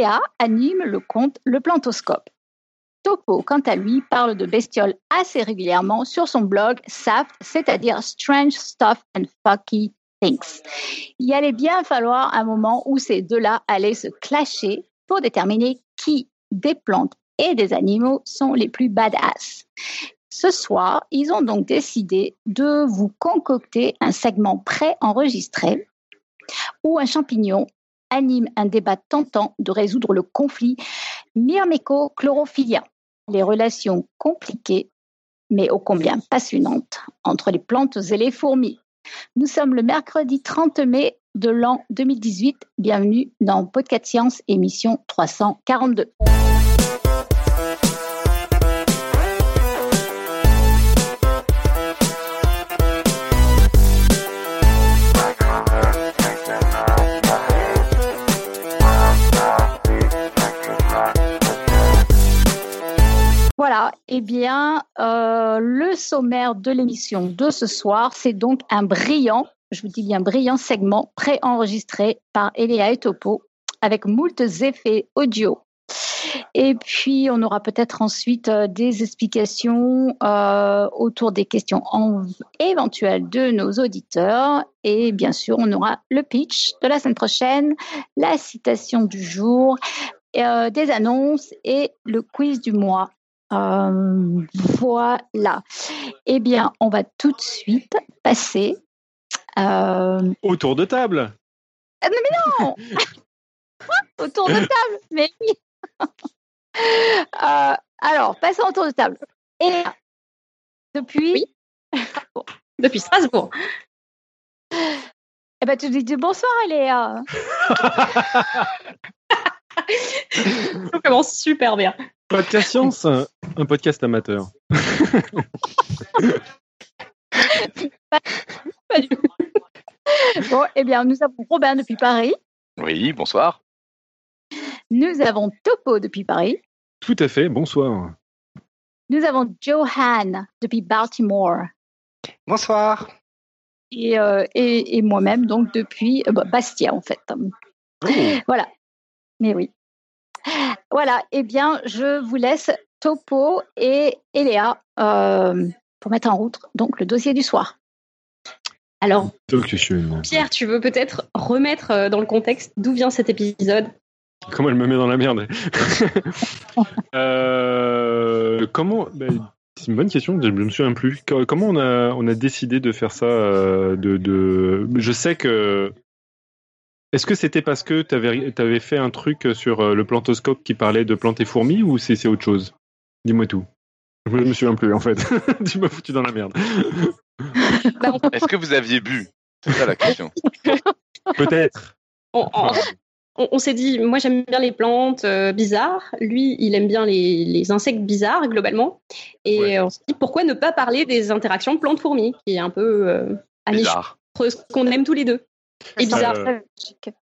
Eléa anime le compte Le Plantoscope. Topo, quant à lui, parle de bestioles assez régulièrement sur son blog SAFT, c'est-à-dire Strange Stuff and Fucky Things. Il allait bien falloir un moment où ces deux-là allaient se clasher pour déterminer qui des plantes et des animaux sont les plus badass. Ce soir, ils ont donc décidé de vous concocter un segment pré-enregistré où un champignon anime un débat tentant de résoudre le conflit myrméco-chlorophyllien, les relations compliquées mais ô combien passionnantes entre les plantes et les fourmis. Nous sommes le mercredi 30 mai de l'an 2018. Bienvenue dans Podcast Science, émission 342. Eh bien, euh, le sommaire de l'émission de ce soir, c'est donc un brillant, je vous dis bien brillant segment préenregistré par Eléa et Topo avec moult effets audio. Et puis, on aura peut-être ensuite euh, des explications euh, autour des questions éventuelles de nos auditeurs. Et bien sûr, on aura le pitch de la semaine prochaine, la citation du jour, des annonces et le quiz du mois. Euh, voilà. Eh bien, on va tout de suite passer euh... au tour de table. Euh, mais non Autour de table, mais oui. euh, alors, passons au tour de table. Et depuis Depuis Strasbourg. Eh ben, tu dis bonsoir, Léa. On commence super bien. Podcast Science, un podcast amateur. bon, eh bien, nous avons Robin depuis Paris. Oui, bonsoir. Nous avons Topo depuis Paris. Tout à fait, bonsoir. Nous avons Johan depuis Baltimore. Bonsoir. Et, euh, et, et moi-même, donc, depuis euh, Bastia, en fait. Oh. Voilà. Mais oui. Voilà, eh bien, je vous laisse Topo et Eléa euh, pour mettre en route donc le dossier du soir. Alors, Pierre, tu veux peut-être remettre euh, dans le contexte d'où vient cet épisode? Comment elle me met dans la merde? Euh, Comment ben, C'est une bonne question, je ne me souviens plus. Comment on a, on a décidé de faire ça de, de... Je sais que est-ce que c'était parce que tu avais, fait un truc sur euh, le plantoscope qui parlait de plantes et fourmis ou c'est autre chose? Dis-moi tout. Je me souviens plus en fait. tu m'as foutu dans la merde. Bah, Est-ce que vous aviez bu? C'est ça la question. Peut-être. On, s'est dit, moi j'aime bien les plantes euh, bizarres, lui il aime bien les, insectes bizarres globalement. Et on s'est dit, pourquoi ne pas parler des interactions plantes-fourmis, qui est un peu euh, bizarre. ce qu'on aime tous les deux. Et bizarre.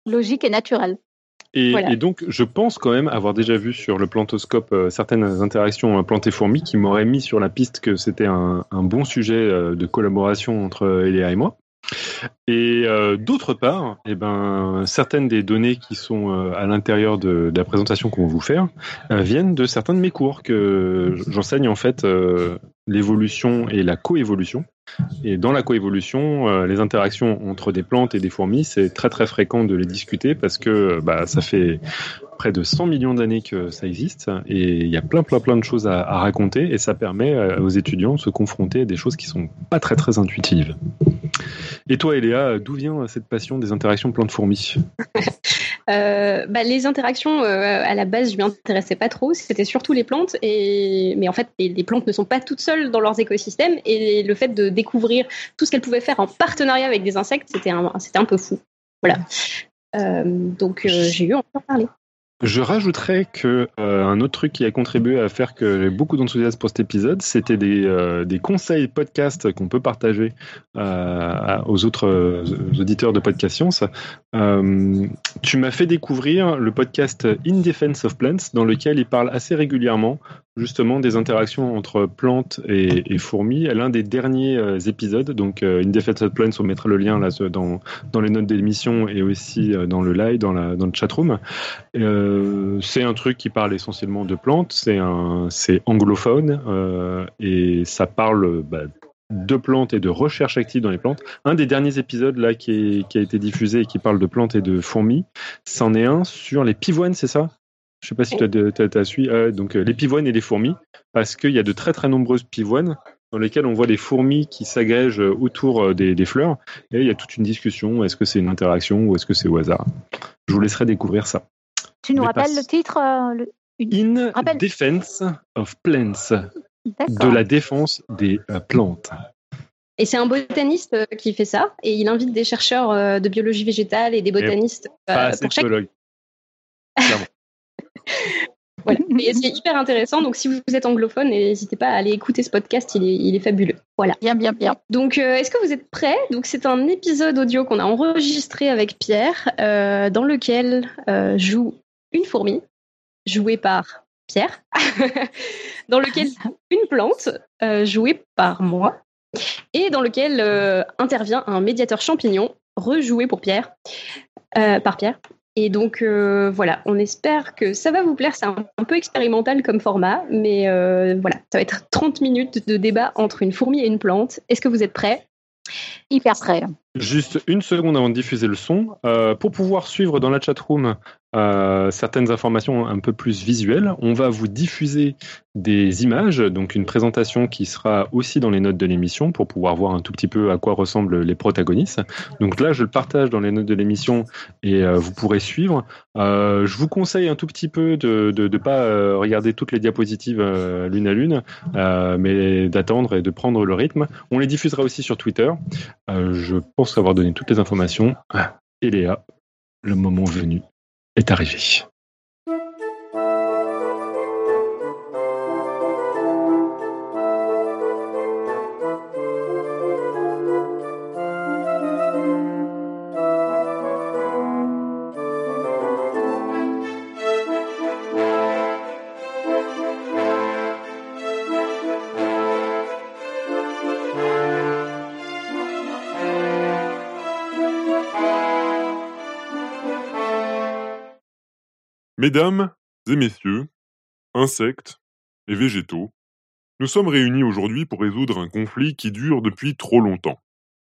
Logique et naturel. Et, donc, je pense quand même avoir déjà vu sur le plantoscope euh, certaines interactions euh, plantes et fourmis qui m'auraient mis sur la piste que c'était un, bon sujet euh, de collaboration entre Eléa et moi. Et d'autre part, eh ben, certaines des données qui sont à l'intérieur de, de, la présentation qu'on va vous faire viennent de certains de mes cours que j'enseigne en fait l'évolution et la coévolution. Et dans la coévolution, euh, les interactions entre des plantes et des fourmis, c'est très très fréquent de les discuter parce que bah, ça fait près de 100 millions d'années que ça existe et il y a plein plein plein de choses à, raconter et ça permet euh, aux étudiants de se confronter à des choses qui sont pas très très intuitives. Et toi, Eléa, d'où vient cette passion des interactions plantes-fourmis euh, bah, Les interactions, euh, à la base, je m'y intéressais pas trop. C'était surtout les plantes. Et... Mais en fait, les, plantes ne sont pas toutes seules dans leurs écosystèmes. Et le fait de découvrir tout ce qu'elles pouvaient faire en partenariat avec des insectes, c'était un, un peu fou. Voilà. donc, j'ai eu envie d'en parler. Je rajouterais que euh, un autre truc qui a contribué à faire que j'ai beaucoup d'enthousiasme pour cet épisode, c'était des, euh, conseils podcast qu'on peut partager euh, aux autres auditeurs de Podcast Science. tu m'as fait découvrir le podcast In Defense of Plants, dans lequel il parle assez régulièrement justement des interactions entre plantes et, fourmis. L'un des derniers euh, épisodes, donc euh, Indefeated Plants, on mettra le lien là dans, dans les notes d'émission et aussi euh, dans le live, dans, la, dans le chatroom. Euh, c'est un truc qui parle essentiellement de plantes, c'est anglophone et ça parle bah, de plantes et de recherche active dans les plantes. Un des derniers épisodes là qui a été diffusé et qui parle de plantes et de fourmis, c'en est un sur les pivoines, c'est ça? Je sais pas si tu as, suivi. Euh, donc euh, les pivoines et les fourmis, parce qu'il y a de très très nombreuses pivoines dans lesquelles on voit des fourmis qui s'agrègent autour euh, des, fleurs. Et il y a toute une discussion. Est-ce que c'est une interaction ou est-ce que c'est au hasard? Je vous laisserai découvrir ça. Tu nous rappelles le titre In Defense of Plants. De la défense des plantes. Et c'est un botaniste qui fait ça, et il invite des chercheurs de biologie végétale et des botanistes pour chaque. voilà. c'est hyper intéressant. Donc, si vous êtes anglophone, n'hésitez pas à aller écouter ce podcast. Il est, fabuleux. Voilà. Bien, bien, bien. Donc, euh, est-ce que vous êtes prêts? Donc, c'est un épisode audio qu'on a enregistré avec Pierre, euh, dans lequel euh, joue une fourmi, jouée par Pierre, dans lequel une plante, jouée par moi, et dans lequel intervient un médiateur champignon, rejoué pour Pierre, par Pierre. Et donc euh, voilà, on espère que ça va vous plaire. C'est un, peu expérimental comme format, mais euh, voilà, ça va être 30 minutes de débat entre une fourmi et une plante. Est-ce que vous êtes prêts? Hyper prêt. Juste une seconde avant de diffuser le son. Euh, pour pouvoir suivre dans la chatroom euh, certaines informations un peu plus visuelles, on va vous diffuser des images, donc une présentation qui sera aussi dans les notes de l'émission pour pouvoir voir un tout petit peu à quoi ressemblent les protagonistes. Donc là, je le partage dans les notes de l'émission et euh, vous pourrez suivre. je vous conseille un tout petit peu de ne pas regarder toutes les diapositives l'une à l'une, mais d'attendre et de prendre le rythme. On les diffusera aussi sur Twitter. je pense avoir donné toutes les informations. Et Léa, le moment venu est arrivé. Mesdames et messieurs, insectes et végétaux, nous sommes réunis aujourd'hui pour résoudre un conflit qui dure depuis trop longtemps.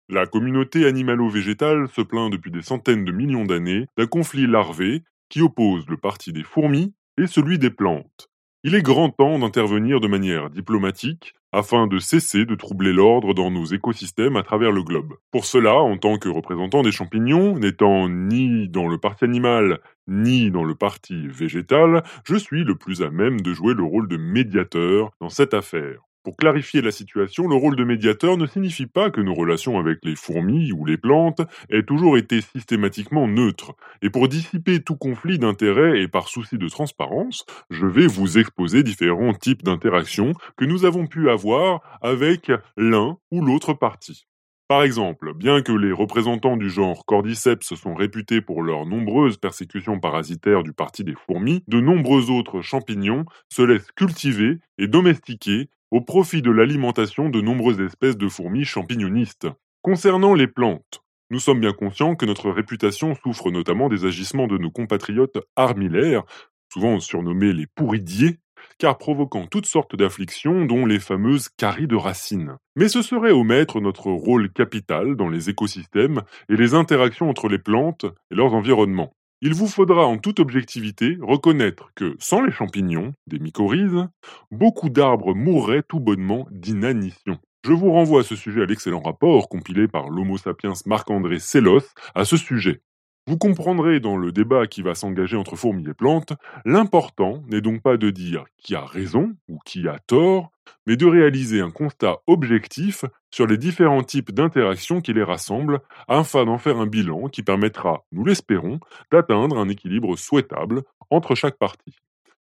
La communauté animalo-végétale se plaint depuis des centaines de millions d'années d'un conflit larvé qui oppose le parti des fourmis et celui des plantes. Il est grand temps d'intervenir de manière diplomatique afin de cesser de troubler l'ordre dans nos écosystèmes à travers le globe. Pour cela, en tant que représentant des champignons, n'étant ni dans le parti animal ni dans le parti végétal, je suis le plus à même de jouer le rôle de médiateur dans cette affaire. Pour clarifier la situation, le rôle de médiateur ne signifie pas que nos relations avec les fourmis ou les plantes aient toujours été systématiquement neutres. Et pour dissiper tout conflit d'intérêts et par souci de transparence, je vais vous exposer différents types d'interactions que nous avons pu avoir avec l'un ou l'autre parti. Par exemple, bien que les représentants du genre Cordyceps sont réputés pour leurs nombreuses persécutions parasitaires du parti des fourmis, de nombreux autres champignons se laissent cultiver et domestiquer au profit de l'alimentation de nombreuses espèces de fourmis champignonistes. Concernant les plantes, nous sommes bien conscients que notre réputation souffre notamment des agissements de nos compatriotes armillaires, souvent surnommés les pourridiers, car provoquant toutes sortes d'afflictions dont les fameuses caries de racines. Mais ce serait omettre notre rôle capital dans les écosystèmes et les interactions entre les plantes et leurs environnements. Il vous faudra en toute objectivité reconnaître que, sans les champignons, des mycorhizes, beaucoup d'arbres mourraient tout bonnement d'inanition. Je vous renvoie à ce sujet à l'excellent rapport compilé par l'Homo sapiens Marc-André Sellos à ce sujet. Vous comprendrez dans le débat qui va s'engager entre fourmis et plantes, l'important n'est donc pas de dire qui a raison ou qui a tort, mais de réaliser un constat objectif sur les différents types d'interactions qui les rassemblent, afin d'en faire un bilan qui permettra, nous l'espérons, d'atteindre un équilibre souhaitable entre chaque partie.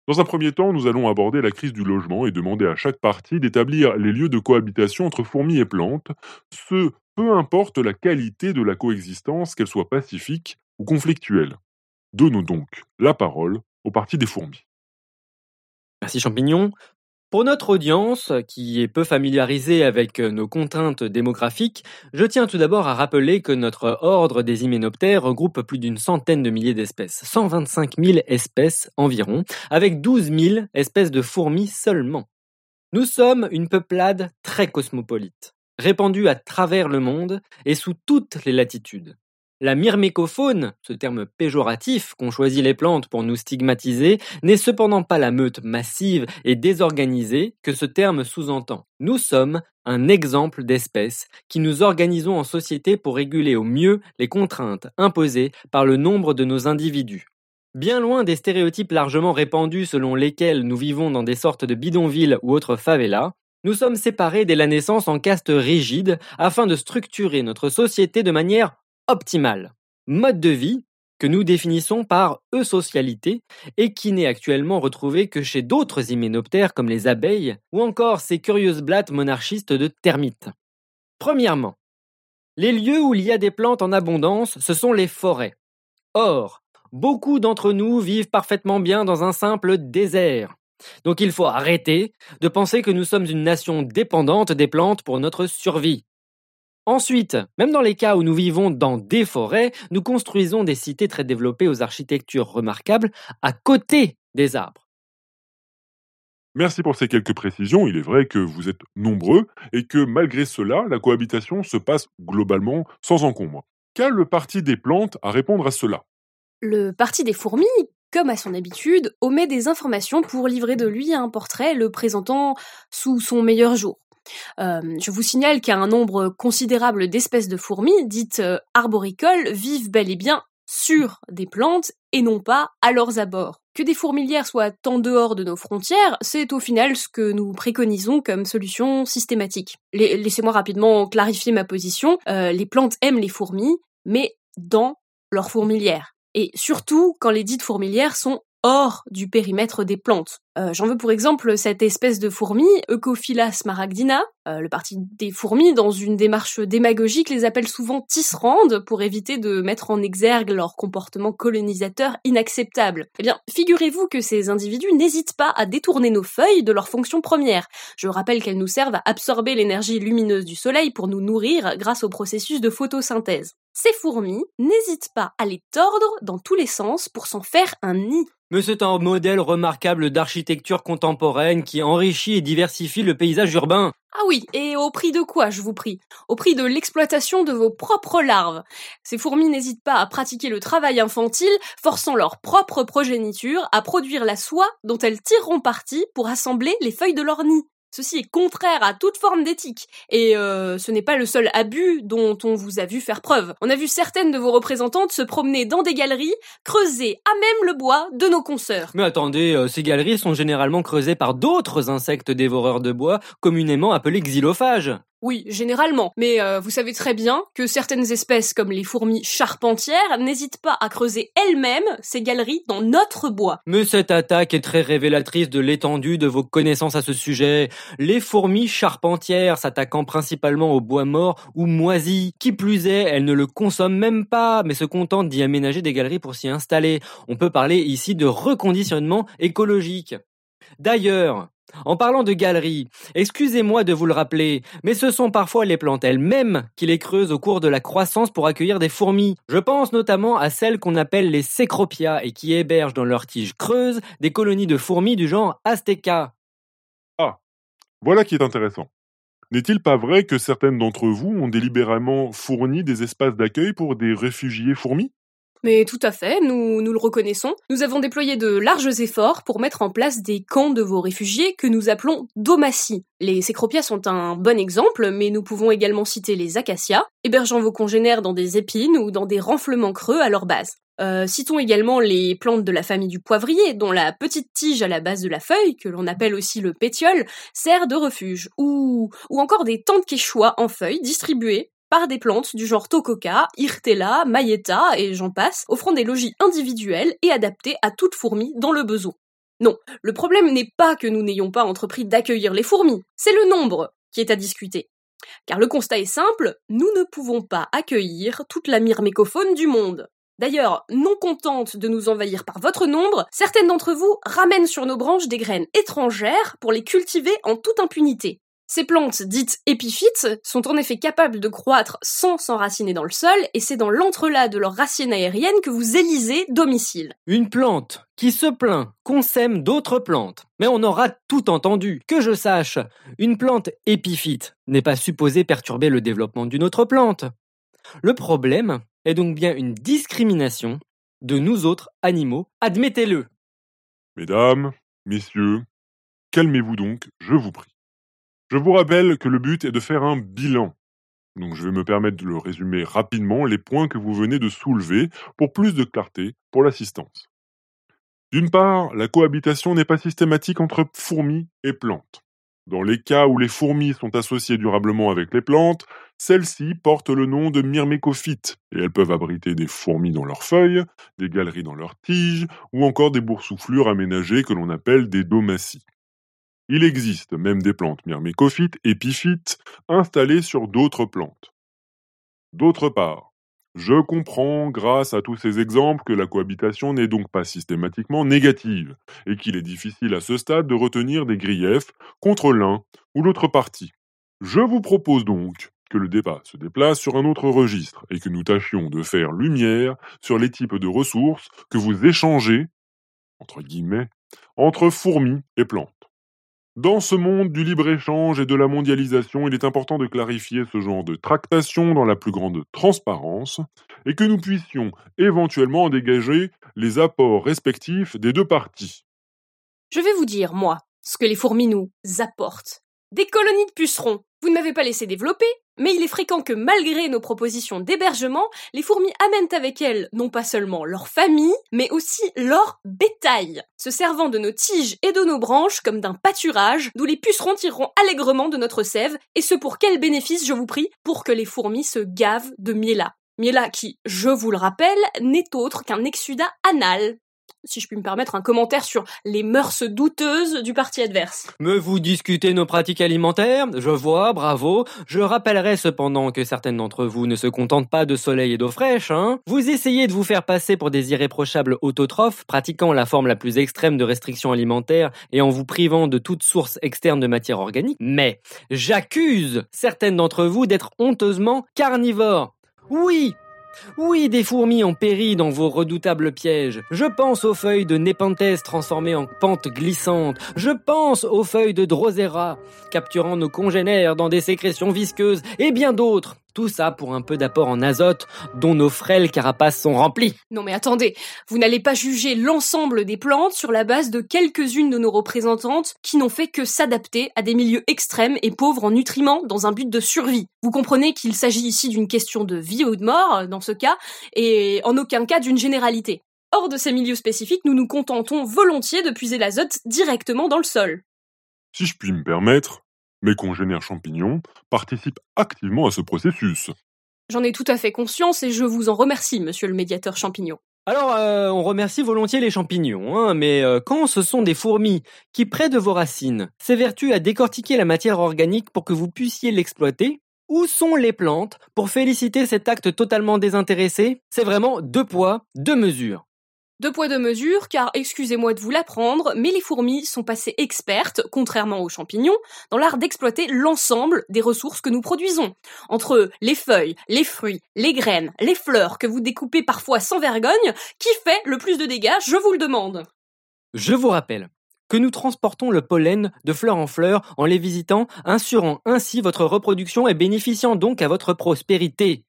Dans un premier temps, nous allons aborder la crise du logement et demander à chaque partie d'établir les lieux de cohabitation entre fourmis et plantes, ce peu importe la qualité de la coexistence, qu'elle soit pacifique ou conflictuelle. Donnons donc la parole au parti des fourmis. Merci Champignon. Pour notre audience, qui est peu familiarisée avec nos contraintes démographiques, je tiens tout d'abord à rappeler que notre ordre des hyménoptères regroupe plus d'une centaine de milliers d'espèces, 125 000 espèces environ, avec 12 000 espèces de fourmis seulement. Nous sommes une peuplade très cosmopolite, répandue à travers le monde et sous toutes les latitudes. La myrmécofaune, ce terme péjoratif qu'ont choisi les plantes pour nous stigmatiser, n'est cependant pas la meute massive et désorganisée que ce terme sous-entend. Nous sommes un exemple d'espèce qui nous organisons en société pour réguler au mieux les contraintes imposées par le nombre de nos individus. Bien loin des stéréotypes largement répandus selon lesquels nous vivons dans des sortes de bidonvilles ou autres favelas, nous sommes séparés dès la naissance en castes rigides afin de structurer notre société de manière optimale. Mode de vie que nous définissons par eusocialité et qui n'est actuellement retrouvé que chez d'autres hyménoptères comme les abeilles ou encore ces curieuses blattes monarchistes de termites. Premièrement, les lieux où il y a des plantes en abondance, ce sont les forêts. Or, beaucoup d'entre nous vivent parfaitement bien dans un simple désert. Donc il faut arrêter de penser que nous sommes une nation dépendante des plantes pour notre survie. Ensuite, même dans les cas où nous vivons dans des forêts, nous construisons des cités très développées aux architectures remarquables à côté des arbres. Merci pour ces quelques précisions. Il est vrai que vous êtes nombreux et que malgré cela, la cohabitation se passe globalement sans encombre. Qu'a le parti des plantes à répondre à cela? Le parti des fourmis, comme à son habitude, omet des informations pour livrer de lui un portrait le présentant sous son meilleur jour. Euh, je vous signale qu'un nombre considérable d'espèces de fourmis, dites euh, arboricoles, vivent bel et bien sur des plantes et non pas à leurs abords. Que des fourmilières soient en dehors de nos frontières, c'est au final ce que nous préconisons comme solution systématique. Laissez-moi rapidement clarifier ma position. Euh, les plantes aiment les fourmis, mais dans leurs fourmilières. Et surtout quand les dites fourmilières sont hors du périmètre des plantes. Euh, j'en veux pour exemple cette espèce de fourmi, Eucophila smaragdina. Euh, le parti des fourmis, dans une démarche démagogique, les appelle souvent tisserandes pour éviter de mettre en exergue leur comportement colonisateur inacceptable. Eh bien, figurez-vous que ces individus n'hésitent pas à détourner nos feuilles de leur fonction première. Je rappelle qu'elles nous servent à absorber l'énergie lumineuse du soleil pour nous nourrir grâce au processus de photosynthèse. Ces fourmis n'hésitent pas à les tordre dans tous les sens pour s'en faire un nid. Mais c'est un modèle remarquable d'architecture contemporaine qui enrichit et diversifie le paysage urbain. Ah oui, et au prix de quoi, je vous prie? Au prix de l'exploitation de vos propres larves. Ces fourmis n'hésitent pas à pratiquer le travail infantile, forçant leur propre progéniture à produire la soie dont elles tireront parti pour assembler les feuilles de leur nid. Ceci est contraire à toute forme d'éthique, et euh, ce n'est pas le seul abus dont on vous a vu faire preuve. On a vu certaines de vos représentantes se promener dans des galeries, creuser à même le bois de nos consoeurs. Mais attendez, euh, ces galeries sont généralement creusées par d'autres insectes dévoreurs de bois, communément appelés xylophages. Oui, généralement. Mais euh, vous savez très bien que certaines espèces, comme les fourmis charpentières, n'hésitent pas à creuser elles-mêmes ces galeries dans notre bois. Mais cette attaque est très révélatrice de l'étendue de vos connaissances à ce sujet. Les fourmis charpentières s'attaquant principalement au bois mort ou moisi. Qui plus est, elles ne le consomment même pas, mais se contentent d'y aménager des galeries pour s'y installer. On peut parler ici de reconditionnement écologique. D'ailleurs, en parlant de galeries, excusez-moi de vous le rappeler, mais ce sont parfois les plantes elles-mêmes qui les creusent au cours de la croissance pour accueillir des fourmis. Je pense notamment à celles qu'on appelle les Cecropia et qui hébergent dans leurs tiges creuses des colonies de fourmis du genre Azteca. Ah, voilà qui est intéressant. N'est-il pas vrai que certaines d'entre vous ont délibérément fourni des espaces d'accueil pour des réfugiés fourmis? Mais tout à fait, nous, nous le reconnaissons. Nous avons déployé de larges efforts pour mettre en place des camps de vos réfugiés que nous appelons domaties. Les cécropias sont un bon exemple, mais nous pouvons également citer les acacias, hébergeant vos congénères dans des épines ou dans des renflements creux à leur base. Euh, citons également les plantes de la famille du poivrier, dont la petite tige à la base de la feuille, que l'on appelle aussi le pétiole, sert de refuge, ou, ou encore des tentes quechua en feuilles distribuées par des plantes du genre Tococa, Irtella, Mayetta et j'en passe, offrant des logis individuels et adaptés à toute fourmi dans le besoin. Non, le problème n'est pas que nous n'ayons pas entrepris d'accueillir les fourmis, c'est le nombre qui est à discuter. Car le constat est simple, nous ne pouvons pas accueillir toute la myrmécofaune du monde. D'ailleurs, non contentes de nous envahir par votre nombre, certaines d'entre vous ramènent sur nos branches des graines étrangères pour les cultiver en toute impunité. Ces plantes dites épiphytes sont en effet capables de croître sans s'enraciner dans le sol et c'est dans l'entrelac de leurs racines aériennes que vous élisez domicile. Une plante qui se plaint qu'on sème d'autres plantes. Mais on aura tout entendu. Que je sache, une plante épiphyte n'est pas supposée perturber le développement d'une autre plante. Le problème est donc bien une discrimination de nous autres animaux, admettez-le. Mesdames, messieurs, calmez-vous donc, je vous prie. Je vous rappelle que le but est de faire un bilan. Donc je vais me permettre de le résumer rapidement, les points que vous venez de soulever, pour plus de clarté pour l'assistance. D'une part, la cohabitation n'est pas systématique entre fourmis et plantes. Dans les cas où les fourmis sont associées durablement avec les plantes, celles-ci portent le nom de myrmécophytes et elles peuvent abriter des fourmis dans leurs feuilles, des galeries dans leurs tiges ou encore des boursouflures aménagées que l'on appelle des domaties. Il existe même des plantes myrmécophytes, épiphytes, installées sur d'autres plantes. D'autre part, je comprends, grâce à tous ces exemples, que la cohabitation n'est donc pas systématiquement négative, et qu'il est difficile à ce stade de retenir des griefs contre l'un ou l'autre partie. Je vous propose donc que le débat se déplace sur un autre registre, et que nous tâchions de faire lumière sur les types de ressources que vous échangez, entre guillemets, entre fourmis et plantes. Dans ce monde du libre-échange et de la mondialisation, il est important de clarifier ce genre de tractation dans la plus grande transparence et que nous puissions éventuellement dégager les apports respectifs des deux parties. Je vais vous dire, moi, ce que les fourmis nous apportent. Des colonies de pucerons. Vous ne m'avez pas laissé développer, mais il est fréquent que malgré nos propositions d'hébergement, les fourmis amènent avec elles non pas seulement leur famille, mais aussi leur bétail, se servant de nos tiges et de nos branches comme d'un pâturage, d'où les pucerons tireront allègrement de notre sève, et ce pour quel bénéfice, je vous prie, pour que les fourmis se gavent de miela. Miela qui, je vous le rappelle, n'est autre qu'un exsudat anal si je puis me permettre, un commentaire sur les mœurs douteuses du parti adverse. Me vous discutez nos pratiques alimentaires? Je vois, bravo. Je rappellerai cependant que certaines d'entre vous ne se contentent pas de soleil et d'eau fraîche, hein Vous essayez de vous faire passer pour des irréprochables autotrophes, pratiquant la forme la plus extrême de restriction alimentaire et en vous privant de toute source externe de matière organique. Mais j'accuse certaines d'entre vous d'être honteusement carnivores. Oui, oui, des fourmis ont péri dans vos redoutables pièges. Je pense aux feuilles de Nepenthes transformées en pentes glissantes. Je pense aux feuilles de Drosera, capturant nos congénères dans des sécrétions visqueuses, et bien d'autres. Tout ça pour un peu d'apport en azote dont nos frêles carapaces sont remplies. Non mais attendez, vous n'allez pas juger l'ensemble des plantes sur la base de quelques-unes de nos représentantes qui n'ont fait que s'adapter à des milieux extrêmes et pauvres en nutriments dans un but de survie. Vous comprenez qu'il s'agit ici d'une question de vie ou de mort dans ce cas, et en aucun cas d'une généralité. Hors de ces milieux spécifiques, nous nous contentons volontiers de puiser l'azote directement dans le sol. Si je puis me permettre, mes congénères champignons participent activement à ce processus. J'en ai tout à fait conscience et je vous en remercie, monsieur le médiateur champignon. Alors, euh, on remercie volontiers les champignons, hein, mais euh, quand ce sont des fourmis qui, près de vos racines, s'évertuent à décortiquer la matière organique pour que vous puissiez l'exploiter, où sont les plantes pour féliciter cet acte totalement désintéressé? C'est vraiment deux poids, deux mesures. Deux poids deux mesures, car excusez-moi de vous l'apprendre, mais les fourmis sont passées expertes, contrairement aux champignons, dans l'art d'exploiter l'ensemble des ressources que nous produisons. Entre les feuilles, les fruits, les graines, les fleurs que vous découpez parfois sans vergogne, qui fait le plus de dégâts, je vous le demande. Je vous rappelle que nous transportons le pollen de fleur en fleur en les visitant, assurant ainsi votre reproduction et bénéficiant donc à votre prospérité.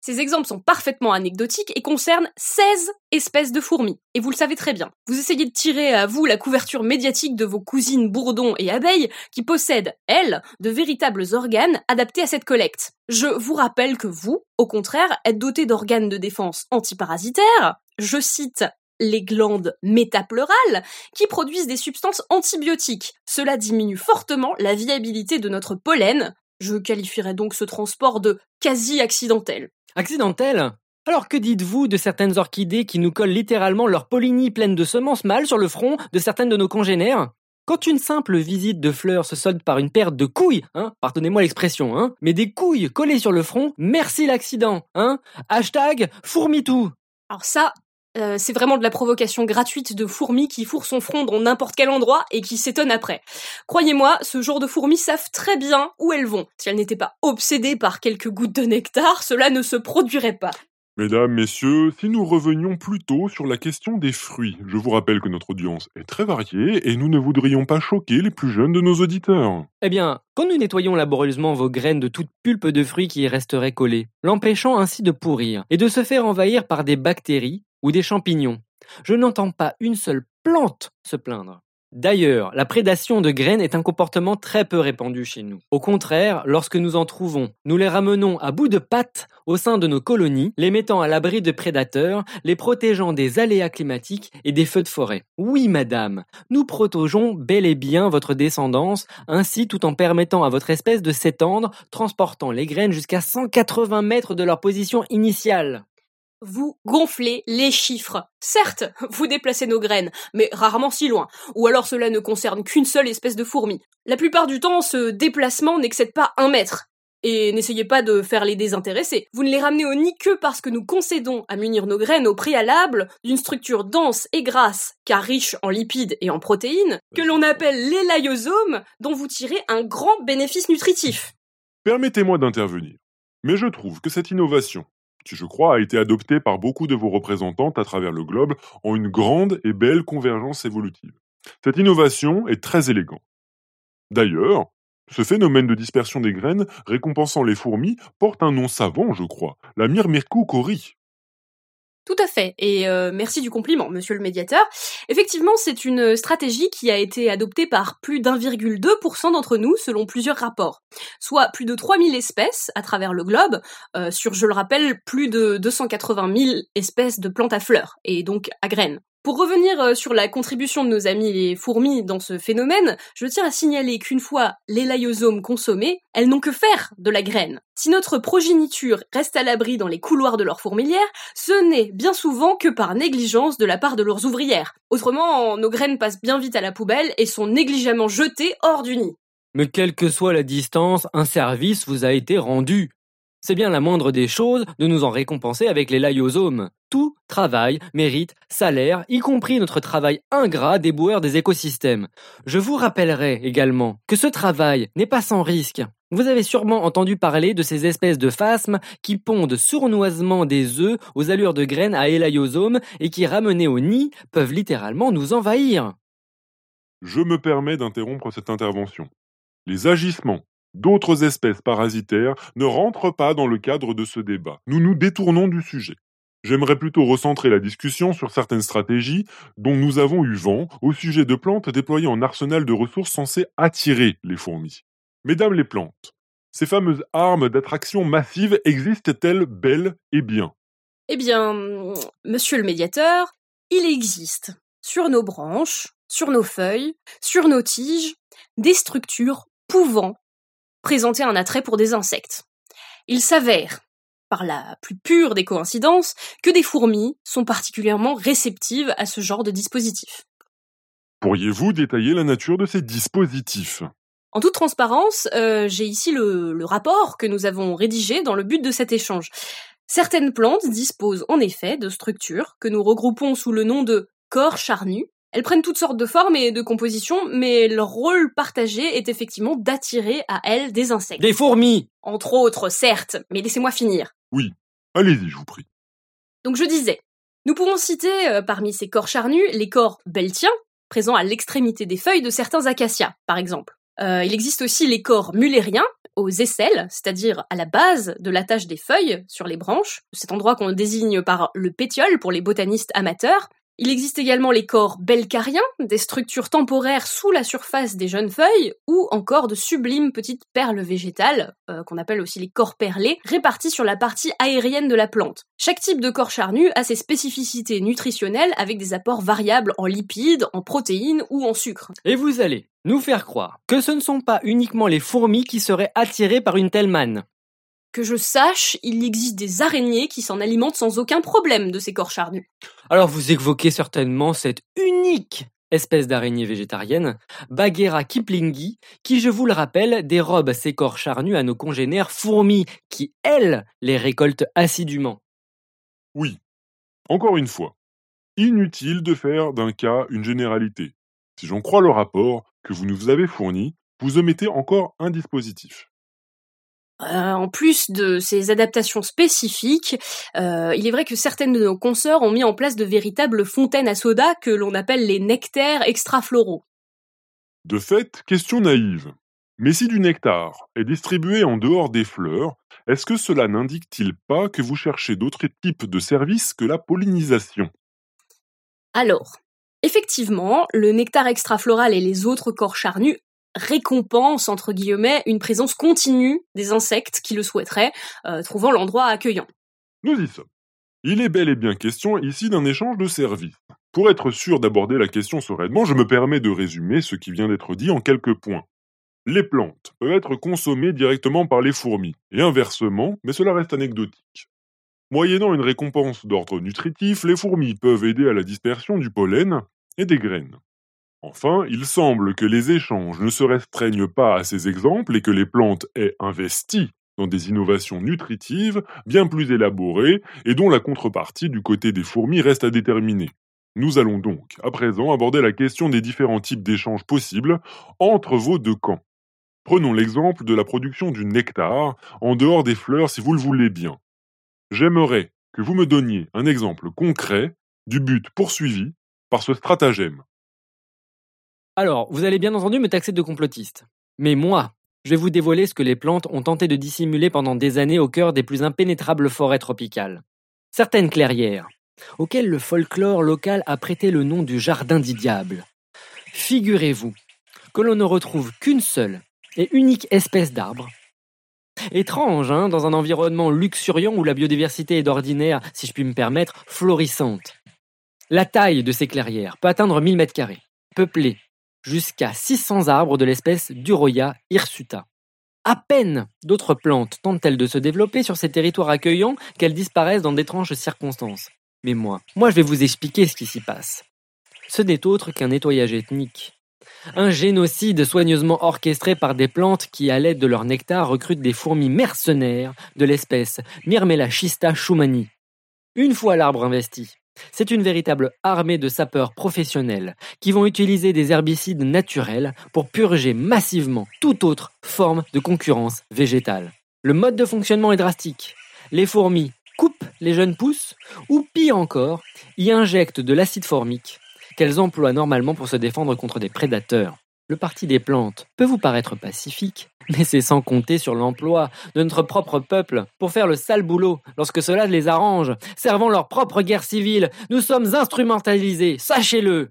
Ces exemples sont parfaitement anecdotiques et concernent 16 espèces de fourmis. Et vous le savez très bien. Vous essayez de tirer à vous la couverture médiatique de vos cousines bourdons et abeilles qui possèdent, elles, de véritables organes adaptés à cette collecte. Je vous rappelle que vous, au contraire, êtes dotés d'organes de défense antiparasitaires. Je cite les glandes métapleurales qui produisent des substances antibiotiques. Cela diminue fortement la viabilité de notre pollen. Je qualifierais donc ce transport de quasi accidentel. Accidentel alors que dites-vous de certaines orchidées qui nous collent littéralement leur pollinie pleine de semences mâles sur le front de certaines de nos congénères? Quand une simple visite de fleurs se solde par une perte de couilles, hein, pardonnez-moi l'expression, hein, mais des couilles collées sur le front, merci l'accident, hein, hashtag fourmitou. Alors ça, euh, c'est vraiment de la provocation gratuite de fourmis qui fourrent son front dans n'importe quel endroit et qui s'étonnent après. Croyez-moi, ce genre de fourmis savent très bien où elles vont. Si elles n'étaient pas obsédées par quelques gouttes de nectar, cela ne se produirait pas. Mesdames, messieurs, si nous revenions plutôt sur la question des fruits, je vous rappelle que notre audience est très variée et nous ne voudrions pas choquer les plus jeunes de nos auditeurs. Eh bien, quand nous nettoyons laborieusement vos graines de toute pulpe de fruits qui y resteraient collées, l'empêchant ainsi de pourrir et de se faire envahir par des bactéries ou des champignons, je n'entends pas une seule plante se plaindre. D'ailleurs, la prédation de graines est un comportement très peu répandu chez nous. Au contraire, lorsque nous en trouvons, nous les ramenons à bout de pattes au sein de nos colonies, les mettant à l'abri de prédateurs, les protégeant des aléas climatiques et des feux de forêt. Oui, madame, nous protégeons bel et bien votre descendance, ainsi tout en permettant à votre espèce de s'étendre, transportant les graines jusqu'à 180 mètres de leur position initiale. Vous gonflez les chiffres. Certes, vous déplacez nos graines, mais rarement si loin. Ou alors cela ne concerne qu'une seule espèce de fourmi. La plupart du temps, ce déplacement n'excède pas un mètre. Et n'essayez pas de faire les désintéresser. Vous ne les ramenez au nid que parce que nous concédons à munir nos graines au préalable d'une structure dense et grasse, car riche en lipides et en protéines, que l'on appelle l'élaïosome, dont vous tirez un grand bénéfice nutritif. Permettez-moi d'intervenir. Mais je trouve que cette innovation, qui je crois a été adoptée par beaucoup de vos représentantes à travers le globe en une grande et belle convergence évolutive. Cette innovation est très élégante. D'ailleurs, ce phénomène de dispersion des graines récompensant les fourmis porte un nom savant, je crois, la myrmircou-cori. Tout à fait, et euh, merci du compliment, monsieur le médiateur. Effectivement, c'est une stratégie qui a été adoptée par plus d'1,2% d'entre nous, selon plusieurs rapports. Soit plus de 3000 espèces à travers le globe, euh, sur, je le rappelle, plus de 280 000 espèces de plantes à fleurs, et donc à graines. Pour revenir euh, sur la contribution de nos amis les fourmis dans ce phénomène, je tiens à signaler qu'une fois les layosomes consommés, elles n'ont que faire de la graine. Si notre progéniture reste à l'abri dans les couloirs de leur fourmilière, ce n'est bien souvent que par négligence de la part de leurs ouvrières. Autrement, nos graines passent bien vite à la poubelle et sont négligemment jetées hors du nid. Mais quelle que soit la distance, un service vous a été rendu. C'est bien la moindre des choses de nous en récompenser avec les layosomes. Tout travail mérite salaire, y compris notre travail ingrat des boueurs des écosystèmes. Je vous rappellerai également que ce travail n'est pas sans risque. Vous avez sûrement entendu parler de ces espèces de phasmes qui pondent sournoisement des œufs aux allures de graines à élaïosomes et qui, ramenés au nid, peuvent littéralement nous envahir. Je me permets d'interrompre cette intervention. Les agissements d'autres espèces parasitaires ne rentrent pas dans le cadre de ce débat. Nous nous détournons du sujet. J'aimerais plutôt recentrer la discussion sur certaines stratégies dont nous avons eu vent au sujet de plantes déployées en arsenal de ressources censées attirer les fourmis. Mesdames les plantes, ces fameuses armes d'attraction massive existent-elles belles et bien? Eh bien, monsieur le médiateur, il existe sur nos branches, sur nos feuilles, sur nos tiges, des structures pouvant présenter un attrait pour des insectes. Il s'avère, par la plus pure des coïncidences, que des fourmis sont particulièrement réceptives à ce genre de dispositif. Pourriez-vous détailler la nature de ces dispositifs? En toute transparence, euh, j'ai ici le, le rapport que nous avons rédigé dans le but de cet échange. Certaines plantes disposent en effet de structures que nous regroupons sous le nom de corps charnus, elles prennent toutes sortes de formes et de compositions, mais leur rôle partagé est effectivement d'attirer à elles des insectes. Des fourmis Entre autres, certes, mais laissez-moi finir. Oui, allez-y, je vous prie. Donc je disais, nous pouvons citer euh, parmi ces corps charnus les corps beltiens, présents à l'extrémité des feuilles de certains acacias, par exemple. Euh, il existe aussi les corps mullériens, aux aisselles, c'est-à-dire à la base de l'attache des feuilles sur les branches, cet endroit qu'on désigne par le pétiole pour les botanistes amateurs, il existe également les corps belcariens, des structures temporaires sous la surface des jeunes feuilles, ou encore de sublimes petites perles végétales, euh, qu'on appelle aussi les corps perlés, répartis sur la partie aérienne de la plante. Chaque type de corps charnu a ses spécificités nutritionnelles avec des apports variables en lipides, en protéines ou en sucre. Et vous allez nous faire croire que ce ne sont pas uniquement les fourmis qui seraient attirées par une telle manne. Que je sache, il existe des araignées qui s'en alimentent sans aucun problème de ces corps charnus. Alors vous évoquez certainement cette unique espèce d'araignée végétarienne, Bagheera kiplingi, qui, je vous le rappelle, dérobe ses corps charnus à nos congénères fourmis, qui, elles, les récoltent assidûment. Oui. Encore une fois, inutile de faire d'un cas une généralité. Si j'en crois le rapport que vous nous avez fourni, vous omettez encore un dispositif. Euh, en plus de ces adaptations spécifiques, euh, il est vrai que certaines de nos consoeurs ont mis en place de véritables fontaines à soda que l'on appelle les nectaires extrafloraux. De fait, question naïve. Mais si du nectar est distribué en dehors des fleurs, est-ce que cela n'indique-t-il pas que vous cherchez d'autres types de services que la pollinisation? Alors, effectivement, le nectar extrafloral et les autres corps charnus récompense, entre guillemets, une présence continue des insectes qui le souhaiteraient, euh, trouvant l'endroit accueillant. Nous y sommes. Il est bel et bien question ici d'un échange de services. Pour être sûr d'aborder la question sereinement, je me permets de résumer ce qui vient d'être dit en quelques points. Les plantes peuvent être consommées directement par les fourmis, et inversement, mais cela reste anecdotique. Moyennant une récompense d'ordre nutritif, les fourmis peuvent aider à la dispersion du pollen et des graines. Enfin, il semble que les échanges ne se restreignent pas à ces exemples et que les plantes aient investi dans des innovations nutritives bien plus élaborées et dont la contrepartie du côté des fourmis reste à déterminer. Nous allons donc, à présent, aborder la question des différents types d'échanges possibles entre vos deux camps. Prenons l'exemple de la production du nectar en dehors des fleurs si vous le voulez bien. J'aimerais que vous me donniez un exemple concret du but poursuivi par ce stratagème. Alors, vous allez bien entendu me taxer de complotiste. Mais moi, je vais vous dévoiler ce que les plantes ont tenté de dissimuler pendant des années au cœur des plus impénétrables forêts tropicales. Certaines clairières, auxquelles le folklore local a prêté le nom du jardin du diable. Figurez-vous que l'on ne retrouve qu'une seule et unique espèce d'arbre. Étrange, hein, dans un environnement luxuriant où la biodiversité est d'ordinaire, si je puis me permettre, florissante. La taille de ces clairières peut atteindre 1000 mètres carrés, peuplées jusqu'à 600 arbres de l'espèce Duroya hirsuta. À peine d'autres plantes tentent-elles de se développer sur ces territoires accueillants qu'elles disparaissent dans d'étranges circonstances. Mais moi, moi je vais vous expliquer ce qui s'y passe. Ce n'est autre qu'un nettoyage ethnique. Un génocide soigneusement orchestré par des plantes qui, à l'aide de leur nectar, recrutent des fourmis mercenaires de l'espèce Myrmela schista schumani. Une fois l'arbre investi, c'est une véritable armée de sapeurs professionnels qui vont utiliser des herbicides naturels pour purger massivement toute autre forme de concurrence végétale. Le mode de fonctionnement est drastique. Les fourmis coupent les jeunes pousses ou pire encore, y injectent de l'acide formique qu'elles emploient normalement pour se défendre contre des prédateurs. Le parti des plantes peut vous paraître pacifique, mais c'est sans compter sur l'emploi de notre propre peuple pour faire le sale boulot lorsque cela les arrange, servant leur propre guerre civile. Nous sommes instrumentalisés, sachez-le.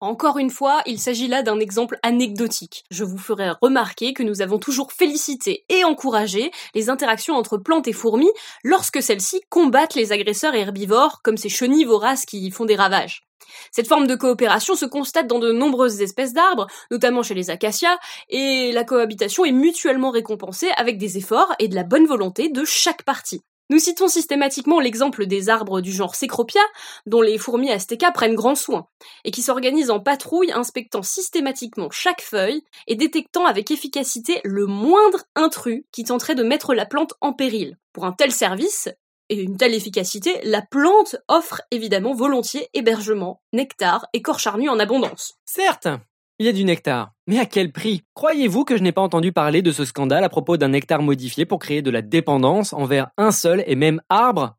Encore une fois, il s'agit là d'un exemple anecdotique. Je vous ferai remarquer que nous avons toujours félicité et encouragé les interactions entre plantes et fourmis lorsque celles-ci combattent les agresseurs herbivores comme ces chenilles voraces qui font des ravages. Cette forme de coopération se constate dans de nombreuses espèces d'arbres, notamment chez les acacias, et la cohabitation est mutuellement récompensée avec des efforts et de la bonne volonté de chaque partie. Nous citons systématiquement l'exemple des arbres du genre Cecropia, dont les fourmis aztécas prennent grand soin, et qui s'organisent en patrouille inspectant systématiquement chaque feuille et détectant avec efficacité le moindre intrus qui tenterait de mettre la plante en péril. Pour un tel service, et une telle efficacité, la plante offre évidemment volontiers hébergement, nectar et corps charnu en abondance. Certes, il y a du nectar. Mais à quel prix? Croyez-vous que je n'ai pas entendu parler de ce scandale à propos d'un nectar modifié pour créer de la dépendance envers un seul et même arbre?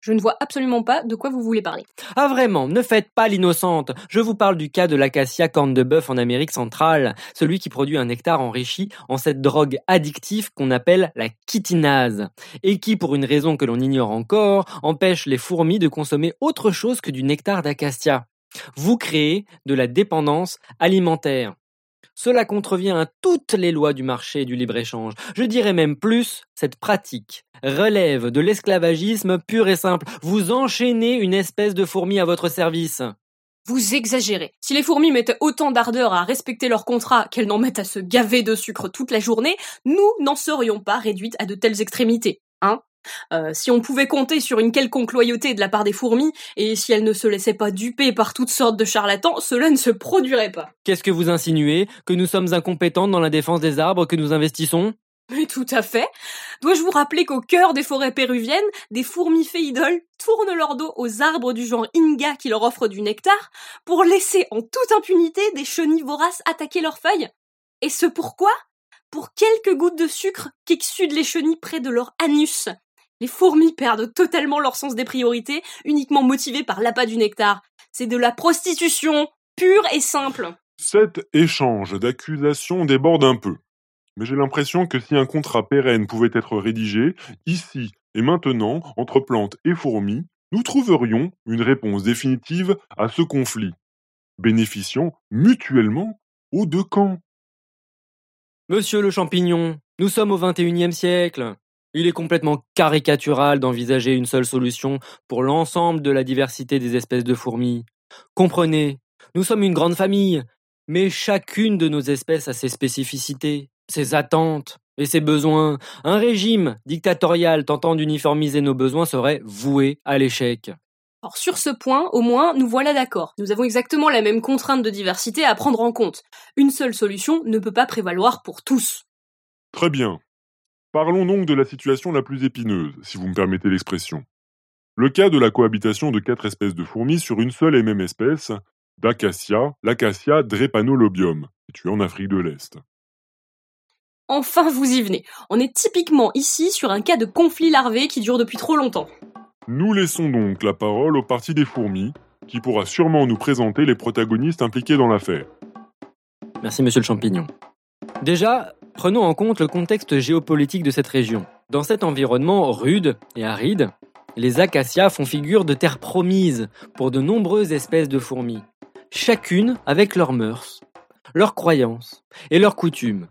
Je ne vois absolument pas de quoi vous voulez parler. Ah vraiment, ne faites pas l'innocente. Je vous parle du cas de l'acacia corne de bœuf en Amérique centrale, celui qui produit un nectar enrichi en cette drogue addictive qu'on appelle la chitinase, et qui, pour une raison que l'on ignore encore, empêche les fourmis de consommer autre chose que du nectar d'acacia. Vous créez de la dépendance alimentaire. Cela contrevient à toutes les lois du marché et du libre-échange. Je dirais même plus, cette pratique relève de l'esclavagisme pur et simple. Vous enchaînez une espèce de fourmi à votre service. Vous exagérez. Si les fourmis mettaient autant d'ardeur à respecter leur contrat qu'elles n'en mettent à se gaver de sucre toute la journée, nous n'en serions pas réduites à de telles extrémités. Hein? Euh, si on pouvait compter sur une quelconque loyauté de la part des fourmis, et si elles ne se laissaient pas duper par toutes sortes de charlatans, cela ne se produirait pas. Qu'est-ce que vous insinuez Que nous sommes incompétents dans la défense des arbres que nous investissons? Mais tout à fait. Dois-je vous rappeler qu'au cœur des forêts péruviennes, des fourmis féidoles tournent leur dos aux arbres du genre Inga qui leur offrent du nectar pour laisser en toute impunité des chenilles voraces attaquer leurs feuilles? Et ce pourquoi? Pour quelques gouttes de sucre qu'exsudent les chenilles près de leur anus. Les fourmis perdent totalement leur sens des priorités, uniquement motivées par l'appât du nectar. C'est de la prostitution, pure et simple. Cet échange d'accusations déborde un peu mais j'ai l'impression que si un contrat pérenne pouvait être rédigé, ici et maintenant, entre plantes et fourmis, nous trouverions une réponse définitive à ce conflit, bénéficiant mutuellement aux deux camps. Monsieur le champignon, nous sommes au XXIe siècle. Il est complètement caricatural d'envisager une seule solution pour l'ensemble de la diversité des espèces de fourmis. Comprenez, nous sommes une grande famille, mais chacune de nos espèces a ses spécificités ses attentes et ses besoins. Un régime dictatorial tentant d'uniformiser nos besoins serait voué à l'échec. Alors sur ce point, au moins, nous voilà d'accord. Nous avons exactement la même contrainte de diversité à prendre en compte. Une seule solution ne peut pas prévaloir pour tous. Très bien. Parlons donc de la situation la plus épineuse, si vous me permettez l'expression. Le cas de la cohabitation de quatre espèces de fourmis sur une seule et même espèce, d'acacia, l'acacia drepanolobium, située en Afrique de l'Est. Enfin, vous y venez. On est typiquement ici sur un cas de conflit larvé qui dure depuis trop longtemps. Nous laissons donc la parole au Parti des fourmis, qui pourra sûrement nous présenter les protagonistes impliqués dans l'affaire. Merci, monsieur le champignon. Déjà, prenons en compte le contexte géopolitique de cette région. Dans cet environnement rude et aride, les acacias font figure de terre promise pour de nombreuses espèces de fourmis, chacune avec leurs mœurs, leurs croyances et leurs coutumes,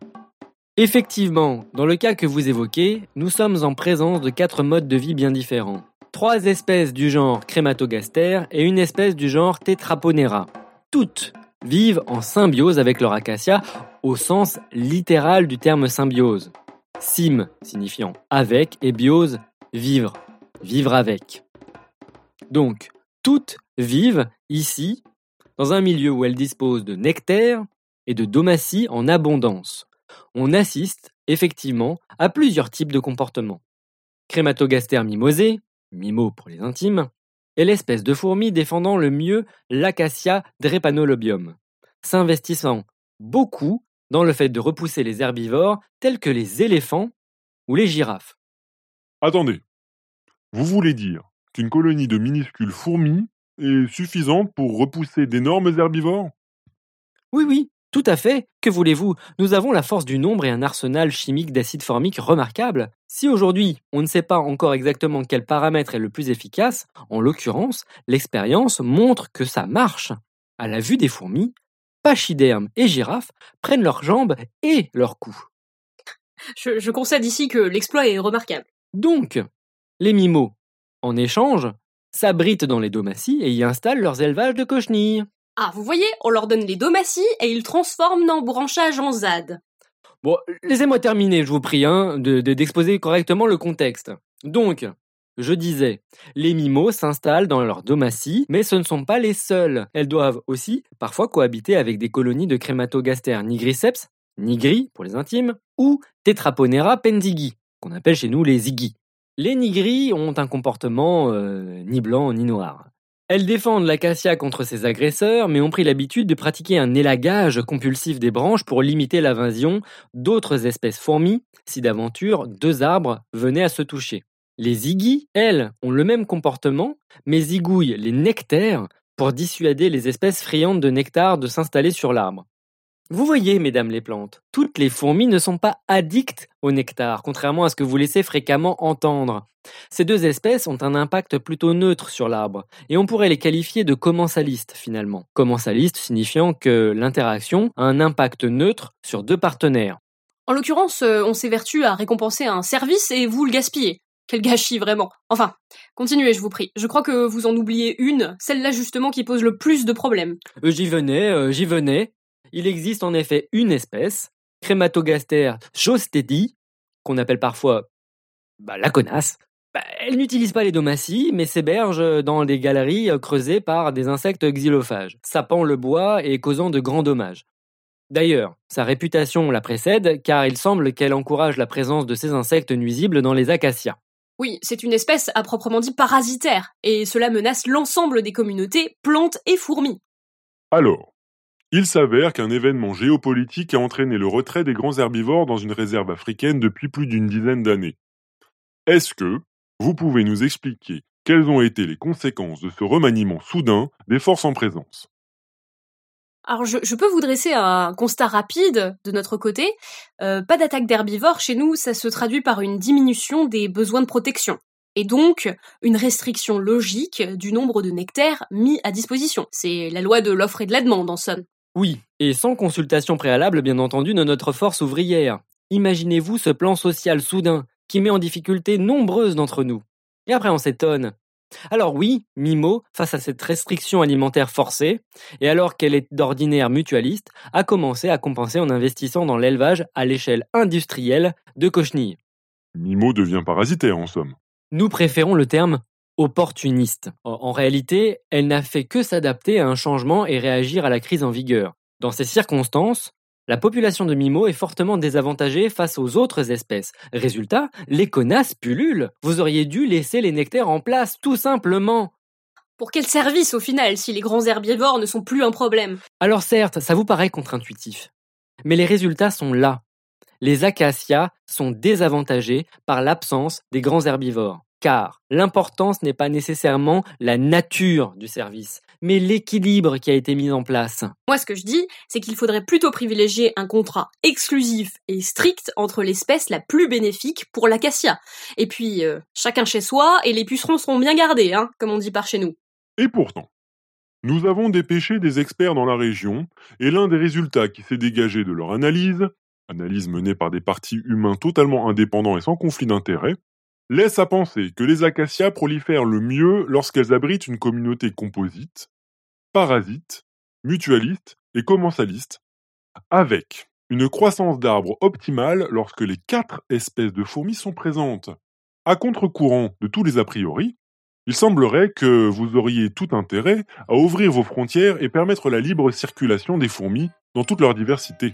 Effectivement, dans le cas que vous évoquez, nous sommes en présence de quatre modes de vie bien différents. Trois espèces du genre Crématogaster et une espèce du genre Tetraponera. Toutes vivent en symbiose avec leur acacia au sens littéral du terme symbiose. Sim signifiant avec et biose vivre, vivre avec. Donc, toutes vivent ici dans un milieu où elles disposent de nectaire et de domatie en abondance on assiste, effectivement, à plusieurs types de comportements. Crématogaster mimosé, mimo pour les intimes, est l'espèce de fourmi défendant le mieux l'acacia drepanolobium, s'investissant beaucoup dans le fait de repousser les herbivores tels que les éléphants ou les girafes. Attendez, vous voulez dire qu'une colonie de minuscules fourmis est suffisante pour repousser d'énormes herbivores? Oui, oui, tout à fait. Que voulez-vous? Nous avons la force du nombre et un arsenal chimique d'acide formique remarquable. Si aujourd'hui on ne sait pas encore exactement quel paramètre est le plus efficace, en l'occurrence, l'expérience montre que ça marche. À la vue des fourmis, pachydermes et girafes prennent leurs jambes et leurs coups. Je, concède ici que l'exploit est remarquable. Donc, les mimos, en échange, s'abritent dans les domaties et y installent leurs élevages de cochenilles. Ah, vous voyez, on leur donne les domaties et ils transforment nos branchages en ZAD. Bon, laissez-moi terminer, je vous prie, hein, d'exposer correctement le contexte. Donc, je disais, les mimos s'installent dans leur domatie, mais ce ne sont pas les seuls. Elles doivent aussi parfois cohabiter avec des colonies de crématogaster nigriceps, nigri pour les intimes, ou Tetraponera pendigi, qu'on appelle chez nous les ziggy. Les nigris ont un comportement euh, ni blanc ni noir. Elles défendent l'acacia contre ses agresseurs, mais ont pris l'habitude de pratiquer un élagage compulsif des branches pour limiter l'invasion d'autres espèces fourmis si d'aventure deux arbres venaient à se toucher. Les ziggy, elles, ont le même comportement, mais zigouillent les nectaires pour dissuader les espèces friandes de nectar de s'installer sur l'arbre. Vous voyez, mesdames les plantes, toutes les fourmis ne sont pas addictes au nectar, contrairement à ce que vous laissez fréquemment entendre. Ces deux espèces ont un impact plutôt neutre sur l'arbre, et on pourrait les qualifier de commensalistes finalement. Commensaliste signifiant que l'interaction a un impact neutre sur deux partenaires. En l'occurrence, euh, on s'évertue à récompenser un service et vous le gaspillez. Quel gâchis vraiment. Enfin, continuez, je vous prie. Je crois que vous en oubliez une, celle-là justement qui pose le plus de problèmes. Euh, j'y venais, euh, j'y venais. Il existe en effet une espèce, Crématogaster jostedi, qu'on appelle parfois bah, la connasse. Bah, elle n'utilise pas les domaties, mais s'héberge dans des galeries creusées par des insectes xylophages, sapant le bois et causant de grands dommages. D'ailleurs, sa réputation la précède car il semble qu'elle encourage la présence de ces insectes nuisibles dans les acacias. Oui, c'est une espèce à proprement dit parasitaire, et cela menace l'ensemble des communautés, plantes et fourmis. Alors, il s'avère qu'un événement géopolitique a entraîné le retrait des grands herbivores dans une réserve africaine depuis plus d'une dizaine d'années. Est-ce que vous pouvez nous expliquer quelles ont été les conséquences de ce remaniement soudain des forces en présence? Alors je, peux vous dresser un constat rapide de notre côté. Euh, pas d'attaque d'herbivores chez nous, ça se traduit par une diminution des besoins de protection. Et donc une restriction logique du nombre de nectaires mis à disposition. C'est la loi de l'offre et de la demande en somme. Oui, et sans consultation préalable bien entendu de notre force ouvrière. Imaginez-vous ce plan social soudain qui met en difficulté nombreuses d'entre nous. Et après on s'étonne. Alors oui, Mimo, face à cette restriction alimentaire forcée, et alors qu'elle est d'ordinaire mutualiste, a commencé à compenser en investissant dans l'élevage à l'échelle industrielle de cochenilles. Mimo devient parasitaire en somme. Nous préférons le terme opportuniste. En réalité, elle n'a fait que s'adapter à un changement et réagir à la crise en vigueur. Dans ces circonstances, la population de Mimo est fortement désavantagée face aux autres espèces. Résultat, les connasses pullulent. Vous auriez dû laisser les nectaires en place, tout simplement. Pour quel service au final si les grands herbivores ne sont plus un problème? Alors certes, ça vous paraît contre-intuitif. Mais les résultats sont là. Les acacias sont désavantagés par l'absence des grands herbivores car l'importance n'est pas nécessairement la nature du service, mais l'équilibre qui a été mis en place. Moi, ce que je dis, c'est qu'il faudrait plutôt privilégier un contrat exclusif et strict entre l'espèce la plus bénéfique pour l'acacia. Et puis, euh, chacun chez soi, et les pucerons seront bien gardés, hein, comme on dit par chez nous. Et pourtant, nous avons dépêché des experts dans la région, et l'un des résultats qui s'est dégagé de leur analyse, analyse menée par des partis humains totalement indépendants et sans conflit d'intérêts, laisse à penser que les acacias prolifèrent le mieux lorsqu'elles abritent une communauté composite, parasite, mutualiste et commensaliste, avec une croissance d'arbres optimale lorsque les quatre espèces de fourmis sont présentes. À contre-courant de tous les a priori, il semblerait que vous auriez tout intérêt à ouvrir vos frontières et permettre la libre circulation des fourmis dans toute leur diversité.